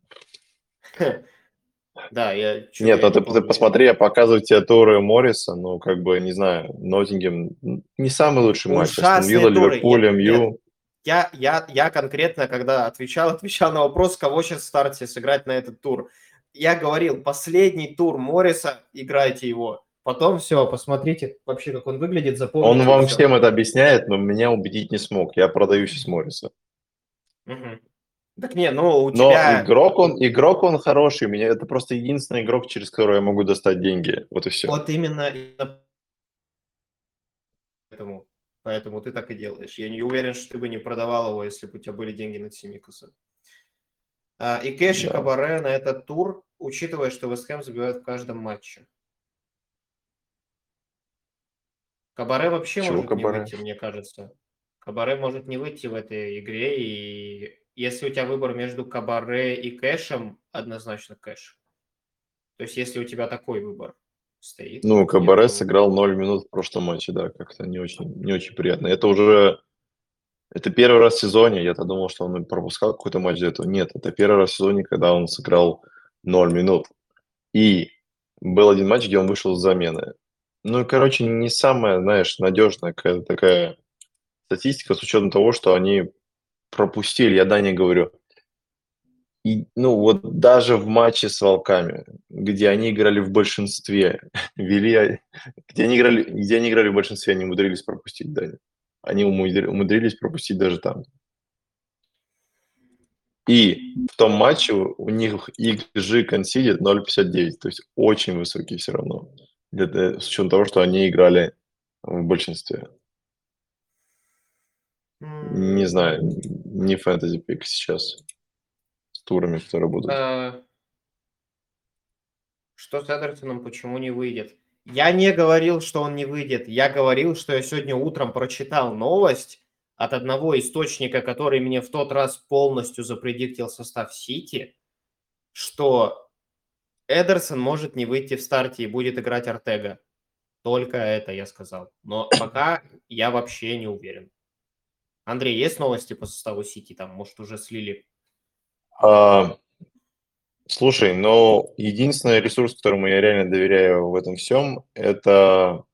Да, я... чё, Нет, я ну ты, не ты помню. посмотри, я показываю тебе туры Морриса, ну, как бы, не знаю, Ноттингем м, не самый лучший матч. Астон Ужасные Вилла, туры. Ливерпуль, Нет, МЮ. Я, я, я конкретно, когда отвечал, отвечал на вопрос, кого сейчас в старте сыграть на этот тур. Я говорил, последний тур Морриса, играйте его. Потом все, посмотрите вообще, как он выглядит, запомните. Он вам всё. всем это объясняет, но меня убедить не смог. Я продаю сейчас Морриса. Мгм. Так не, ну у Но тебя... игрок он, игрок он хороший. Меня это просто единственный игрок, через которого я могу достать деньги. Вот и все. Вот именно, поэтому, поэтому ты так и делаешь. Я не уверен, что ты бы не продавал его, если бы у тебя были деньги на Тимикуса. А, и кэш и Да. Кабаре на этот тур, учитывая, что Вестхэм забивает в каждом матче. Кабаре вообще Чего может Кабаре? не выйти, мне кажется. Кабаре может не выйти в этой игре, и если у тебя выбор между Кабаре и Кэшем, однозначно Кэш. То есть если у тебя такой выбор стоит. Ну, Кабаре думаю- сыграл 0 минут в прошлом матче, да, как-то не очень, не очень приятно. Это уже, это первый раз в сезоне, я-то думал, что он пропускал какой-то матч до этого. Нет, это первый раз в сезоне, когда он сыграл 0 минут. И был один матч, где он вышел с замены. Ну, короче, не самая, знаешь, надежная какая-то такая статистика с учетом того, что они пропустили, я да не говорю. И, ну, вот даже в матче с Волками, где они играли в большинстве, вели, где они играли, где они играли в большинстве, они умудрились пропустить, Даня. Они умудри- умудрились пропустить даже там. И в том матче у них XG консидит 0.59, то есть очень высокий все равно. Для- с учетом того, что они играли в большинстве. Не знаю, не фэнтези пик сейчас с турами, которые будут. А, Что с Эдертоном, почему не выйдет? Я не говорил, что он не выйдет. Я говорил, что я сегодня утром прочитал новость от одного источника, который мне в тот раз полностью запредиктил состав Сити, что Эдерсон может не выйти в старте и будет играть Артега. Только это я сказал. Но пока я вообще не уверен. Андрей, есть новости по составу Сити? Там, может, уже слили? А, слушай, но единственный ресурс, которому я реально доверяю в этом всем, это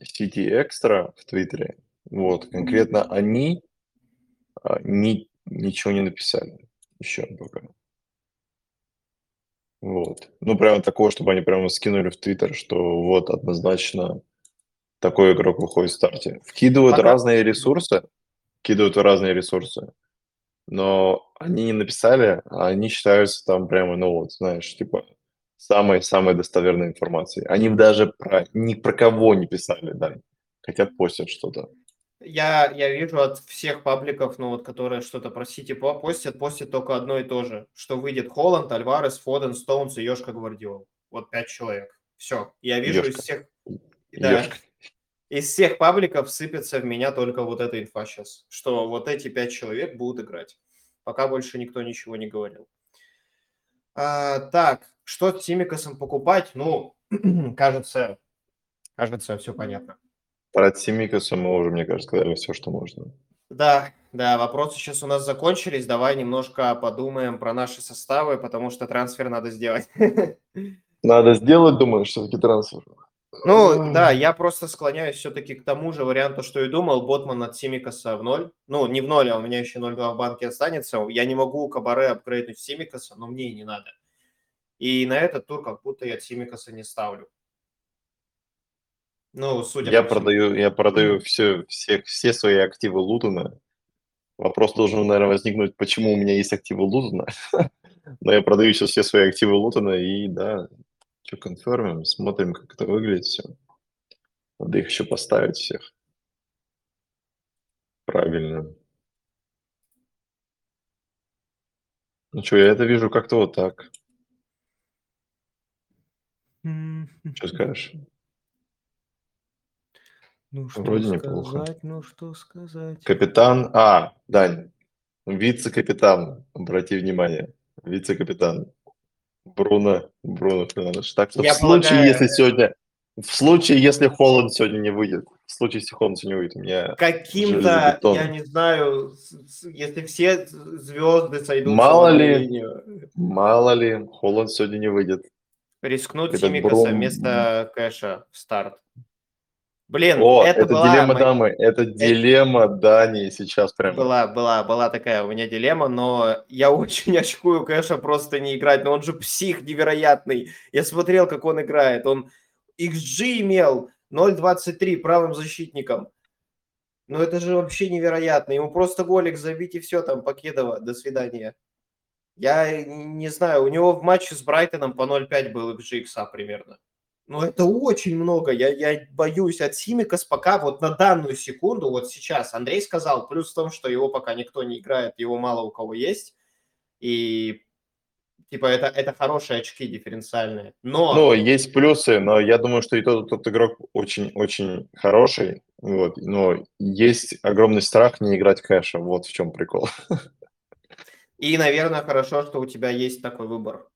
City Extra в Твиттере. Вот, конкретно они а, ни, ничего не написали еще пока. Вот. Ну, прямо такого, чтобы они прямо скинули в Твиттер, что вот однозначно такой игрок выходит в старте. Вкидывают Пока- разные ресурсы, кидают разные ресурсы. Но они не написали, а они считаются там прямо, ну вот, знаешь, типа самой-самой достоверной информацией. Они даже про, ни про кого не писали, да, хотя постят что-то. Я, я вижу от всех пабликов, ну вот, которые что-то про Сити постят, постят только одно и то же, что выйдет Холланд, Альварес, Фоден, Стоунс и Йошка Гвардиол. Вот пять человек. Все. Я вижу Ёшка. из всех... Да, из всех пабликов сыпется в меня только вот эта инфа сейчас, что вот эти пять человек будут играть. Пока больше никто ничего не говорил. А, так, что с Тимикасом покупать? Ну, кажется, кажется, все понятно. Про Тимикаса мы уже, мне кажется, сказали все, что можно. Да, да, вопросы сейчас у нас закончились. Давай немножко подумаем про наши составы, потому что трансфер надо сделать. Надо сделать, думаешь, все-таки трансфер? Ну, да, я просто склоняюсь все-таки к тому же варианту, что и думал. Ботман от Симикаса в ноль. Ну, не в ноль, а у меня еще 0,2 в банке останется. Я не могу Кабаре апгрейднуть Симикаса, но мне и не надо. И на этот тур как будто я Симикаса не ставлю. Ну, судя я по продаю, я продаю все, все, все свои активы Лутона. Вопрос должен, наверное, возникнуть, почему у меня есть активы Лутона. Но я продаю сейчас все свои активы Лутона и, да, что конфермим, смотрим, как это выглядит все. Надо их еще поставить всех. Правильно. Ну что, я это вижу как-то вот так. Что скажешь? Ну что Вроде сказать, неплохо. ну что сказать. Капитан, а, Дань, вице-капитан, обрати внимание, вице-капитан. Бруно, Бруно Фернандеш. Так что Я в случае, полагаю... если сегодня, в случае, если Холланд сегодня не выйдет, в случае, если Холланд сегодня не выйдет, у меня Каким-то, я не знаю, если все звезды сойдут мало ли, мало ли, Холланд сегодня не выйдет. Рискнуть Симикаса Брум... вместо Кэша в старт. Блин, О, это, это была дилемма моя... дамы, это дилемма Дании сейчас прям. Была, была, была такая у меня дилемма, но я очень очкую Кэша просто не играть, но он же псих невероятный. Я смотрел, как он играет, он XG имел 0.23 правым защитником. Ну это же вообще невероятно, ему просто голик забить и все, там, Покедова, до свидания. Я не знаю, у него в матче с Брайтоном по 0.5 был XG примерно. Ну, это очень много. Я, я боюсь от Симикас пока вот на данную секунду, вот сейчас Андрей сказал, плюс в том, что его пока никто не играет, его мало у кого есть. И типа это, это хорошие очки дифференциальные. Но... Ну, есть плюсы, но я думаю, что и тот, тот игрок очень-очень хороший. Вот, но есть огромный страх не играть кэша. Вот в чем прикол. И, наверное, хорошо, что у тебя есть такой выбор.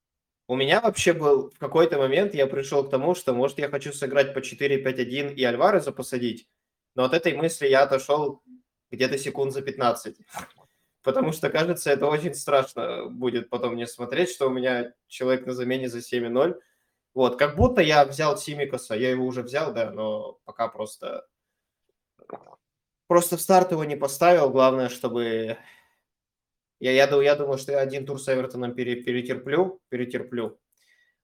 У меня вообще был в какой-то момент, я пришел к тому, что, может, я хочу сыграть по 4-5-1 и Альвареза посадить, но от этой мысли я отошел где-то секунд за 15. Потому что, кажется, это очень страшно будет потом мне смотреть, что у меня человек на замене за 7-0. Вот, как будто я взял Симикаса, я его уже взял, да, но пока просто... Просто в старт его не поставил, главное, чтобы я, я, я думаю, что я один тур с Эвертоном пере, перетерплю, перетерплю.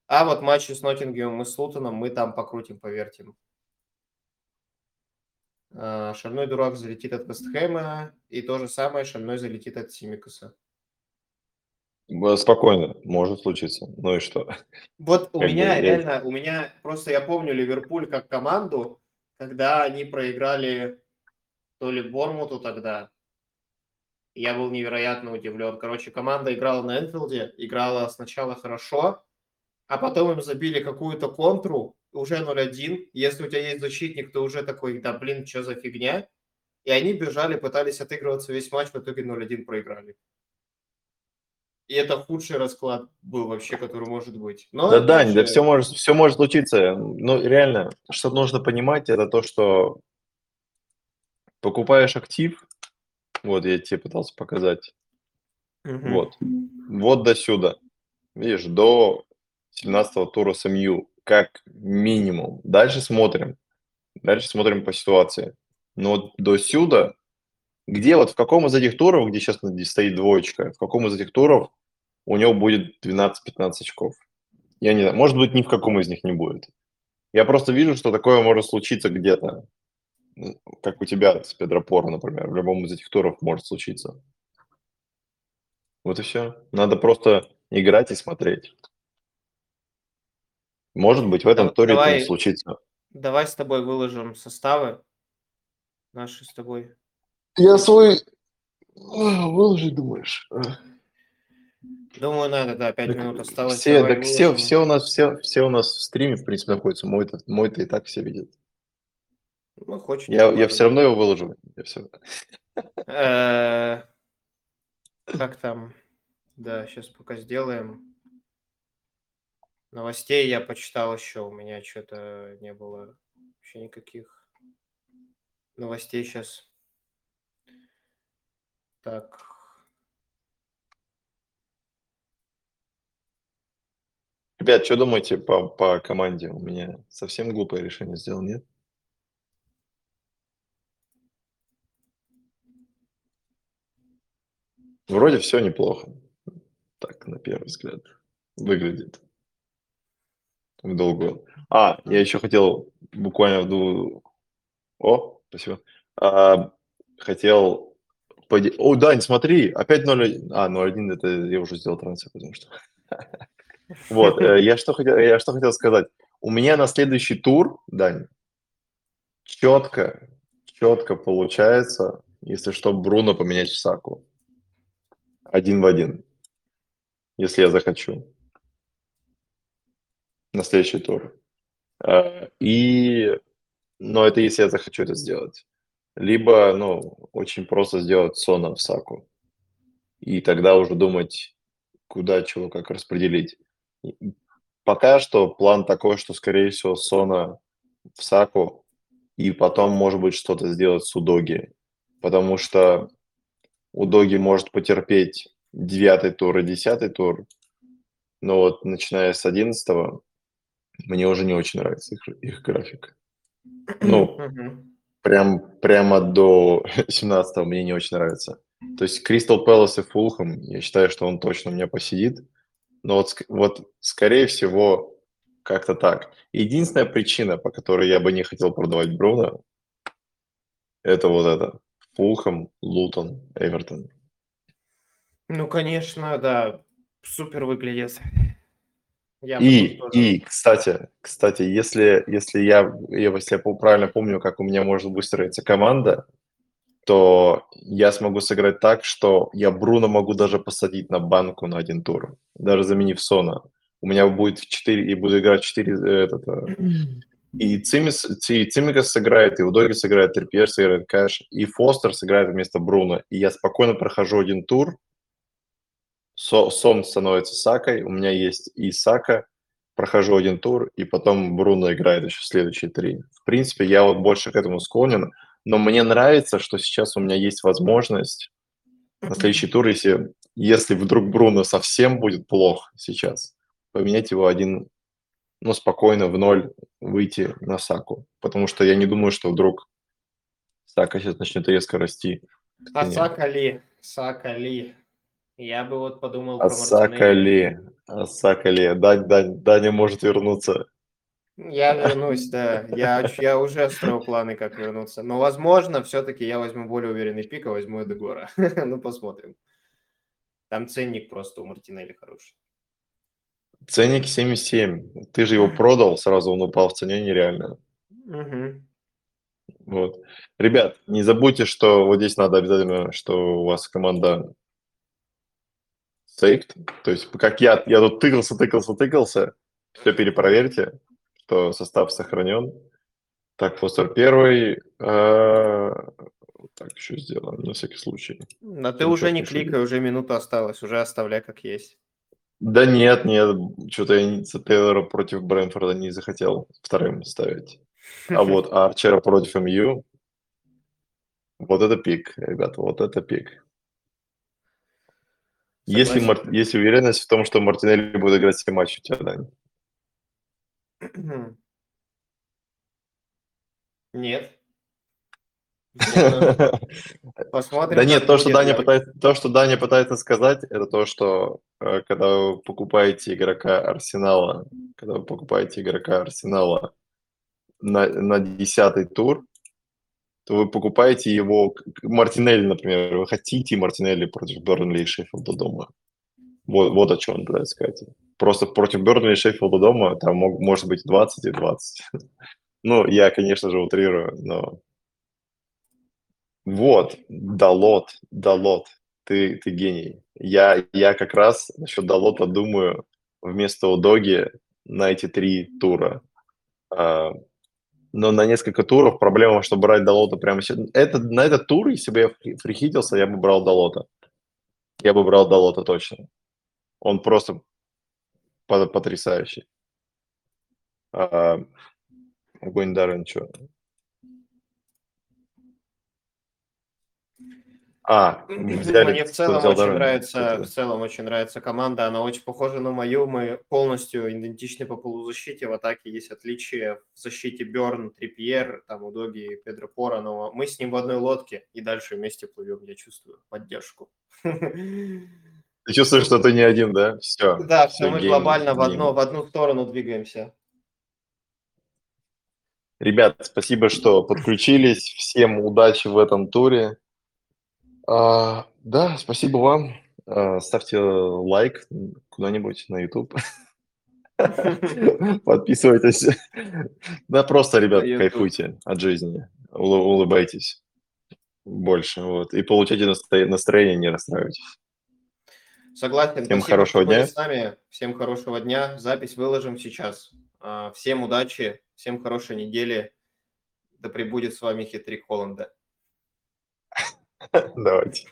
А вот матчи с Ноттингемом и с Лутоном мы там покрутим, повертим. А, шальной дурак залетит от Вестхэма, и то же самое шальной залетит от Симикаса. Спокойно, может случиться. Ну и что? Вот у как меня бы, реально, я... у меня просто я помню Ливерпуль как команду, когда они проиграли то ли Бормуту тогда, я был невероятно удивлен. Короче, команда играла на Энфилде, играла сначала хорошо, а потом им забили какую-то контру, уже 0-1. Если у тебя есть защитник, то уже такой, да блин, что за фигня? И они бежали, пытались отыгрываться весь матч, в итоге 0-1 проиграли. И это худший расклад был вообще, который может быть. Но да, Дань, же... да все может, все может случиться. Ну, реально, что нужно понимать, это то, что покупаешь актив, вот, я тебе пытался показать. Угу. Вот. Вот до сюда. Видишь, до 17-го тура с МЮ, как минимум. Дальше смотрим. Дальше смотрим по ситуации. Но до сюда, где вот в каком из этих туров, где сейчас стоит двоечка, в каком из этих туров у него будет 12-15 очков? Я не знаю, может быть, ни в каком из них не будет. Я просто вижу, что такое может случиться где-то. Как у тебя с Педро Поро, например, в любом из этих туров может случиться. Вот и все. Надо просто играть и смотреть. Может быть, в этом туре это случится. Давай с тобой выложим составы наши с тобой. Я свой выложить, думаешь? Думаю, надо, да, 5 минут осталось. Все, так все, все у нас, все, все у нас в стриме, в принципе, находятся. Мой-то, мой-то и так все видят. Ну, хочешь. Я, я все равно его выложу. Я все... Э, как там? Да, сейчас пока сделаем. Новостей я почитал еще, у меня что-то не было вообще никаких новостей сейчас. Так. Ребят, что думаете по, по команде? У меня совсем глупое решение сделал, нет? Вроде все неплохо. Так, на первый взгляд. Выглядит. В долгую. А, я еще хотел буквально в двух... О, спасибо. А, хотел... Поди... О, Дань, смотри, опять 0 А, 0-1 это я уже сделал трансфер, потому что... Вот, э, я что хотел, я что хотел сказать. У меня на следующий тур, Дань, четко, четко получается, если что, Бруно поменять в Саку. Один в один. Если я захочу. На следующий тур. Э, и, но это если я захочу это сделать. Либо, ну, очень просто сделать Сона в Саку. И тогда уже думать, куда чего как распределить. Пока что план такой, что, скорее всего, Сона в Саку, и потом, может быть, что-то сделать с Удоги. Потому что Удоги может потерпеть девятый тур и десятый тур, но вот начиная с одиннадцатого мне уже не очень нравится их, их график. Ну, прям, прямо до 17 мне не очень нравится. То есть Кристал Пэлас и Фулхэм, я считаю, что он точно у меня посидит. Но вот, вот скорее всего, как-то так. Единственная причина, по которой я бы не хотел продавать Бруно, это вот это. Фулхэм, Лутон, Эвертон. Ну, конечно, да, супер выглядит. Я и, и, кстати, кстати, если, если я, если я правильно помню, как у меня может выстроиться команда, то я смогу сыграть так, что я Бруно могу даже посадить на банку на один тур, даже заменив Сона. У меня будет 4, и буду играть 4, э, этот, э, и Цимис, и Цимикас сыграет, и Удоги сыграет, Трипьер сыграет Кэш, и Фостер сыграет вместо Бруно. И я спокойно прохожу один тур, Со, Сон становится Сакой, у меня есть и Сака, прохожу один тур, и потом Бруно играет еще следующие три. В принципе, я вот больше к этому склонен, но мне нравится, что сейчас у меня есть возможность на следующий тур, если, если вдруг Бруно совсем будет плох сейчас, поменять его один, ну, спокойно в ноль выйти на Саку. Потому что я не думаю, что вдруг Сака сейчас начнет резко расти. А Сака ли? Сака ли? Я бы вот подумал а про Сака ли? А Сака ли? Дань, Дань, Даня может вернуться. Я вернусь, да. Я, я уже строил планы, как вернуться. Но, возможно, все-таки я возьму более уверенный пик, а возьму Эдегора. ну, посмотрим. Там ценник просто у Мартинелли хороший. Ценник 7,7. Ты же его продал, сразу он упал в цене нереально. Угу. Вот. Ребят, не забудьте, что вот здесь надо обязательно, что у вас команда saved. То есть, как я, я тут тыкался, тыкался, тыкался, все перепроверьте что состав сохранен. Так, Фостер первый. А, так, еще сделаем, на всякий случай. Но ты уже не кликай, уже минута осталась, уже оставляй как есть. Да нет, нет, что-то я Тейлора против Брэнфорда не захотел вторым ставить. А вот Арчера против МЮ, вот это пик, ребята, вот это пик. Если, есть уверенность в том, что Мартинелли будет играть все матчи у тебя, Дань? Нет. Посмотрим. Да нет, то, что Даня пытается, то, что Даня пытается сказать, это то, что э, когда вы покупаете игрока Арсенала, когда вы покупаете игрока Арсенала на, на десятый тур, то вы покупаете его, Мартинелли, например, вы хотите Мартинелли против Бернли и Шеффилда дома. Вот, вот о чем он пытается сказать. Просто против Бернли и Шеффилда дома там мог, может быть 20 и 20. ну, я, конечно же, утрирую, но... Вот, Далот, Далот, ты, ты гений. Я, я как раз насчет Далота думаю вместо Удоги на эти три тура. А, но на несколько туров проблема, что брать Далота прямо сейчас. Это, на этот тур, если бы я фрихитился, я бы брал Далота. Я бы брал Далота точно. Он просто потрясающий. А, огонь Даррен, что? А, взяли, Мне в целом очень Даррен. нравится, в целом очень нравится команда. Она очень похожа на мою. Мы полностью идентичны по полузащите. В атаке есть отличия. В защите Берн, Трипьер, там Удоги, Педро Пора. Но мы с ним в одной лодке и дальше вместе плывем. Я чувствую поддержку. Ты чувствуешь, что ты не один, да? Все. Да, все, мы гейм, глобально в, одно, в одну сторону двигаемся. Ребят, спасибо, что подключились. Всем удачи в этом туре. А, да, спасибо вам. А, ставьте лайк куда-нибудь на YouTube. Подписывайтесь. Да, просто, ребят, кайфуйте от жизни. Улыбайтесь больше. Вот. И получайте настроение, не расстраивайтесь. Согласен. Всем Спасибо, хорошего дня. С нами. Всем хорошего дня. Запись выложим сейчас. А, всем удачи, всем хорошей недели. Да пребудет с вами хитрик Холланда. Давайте.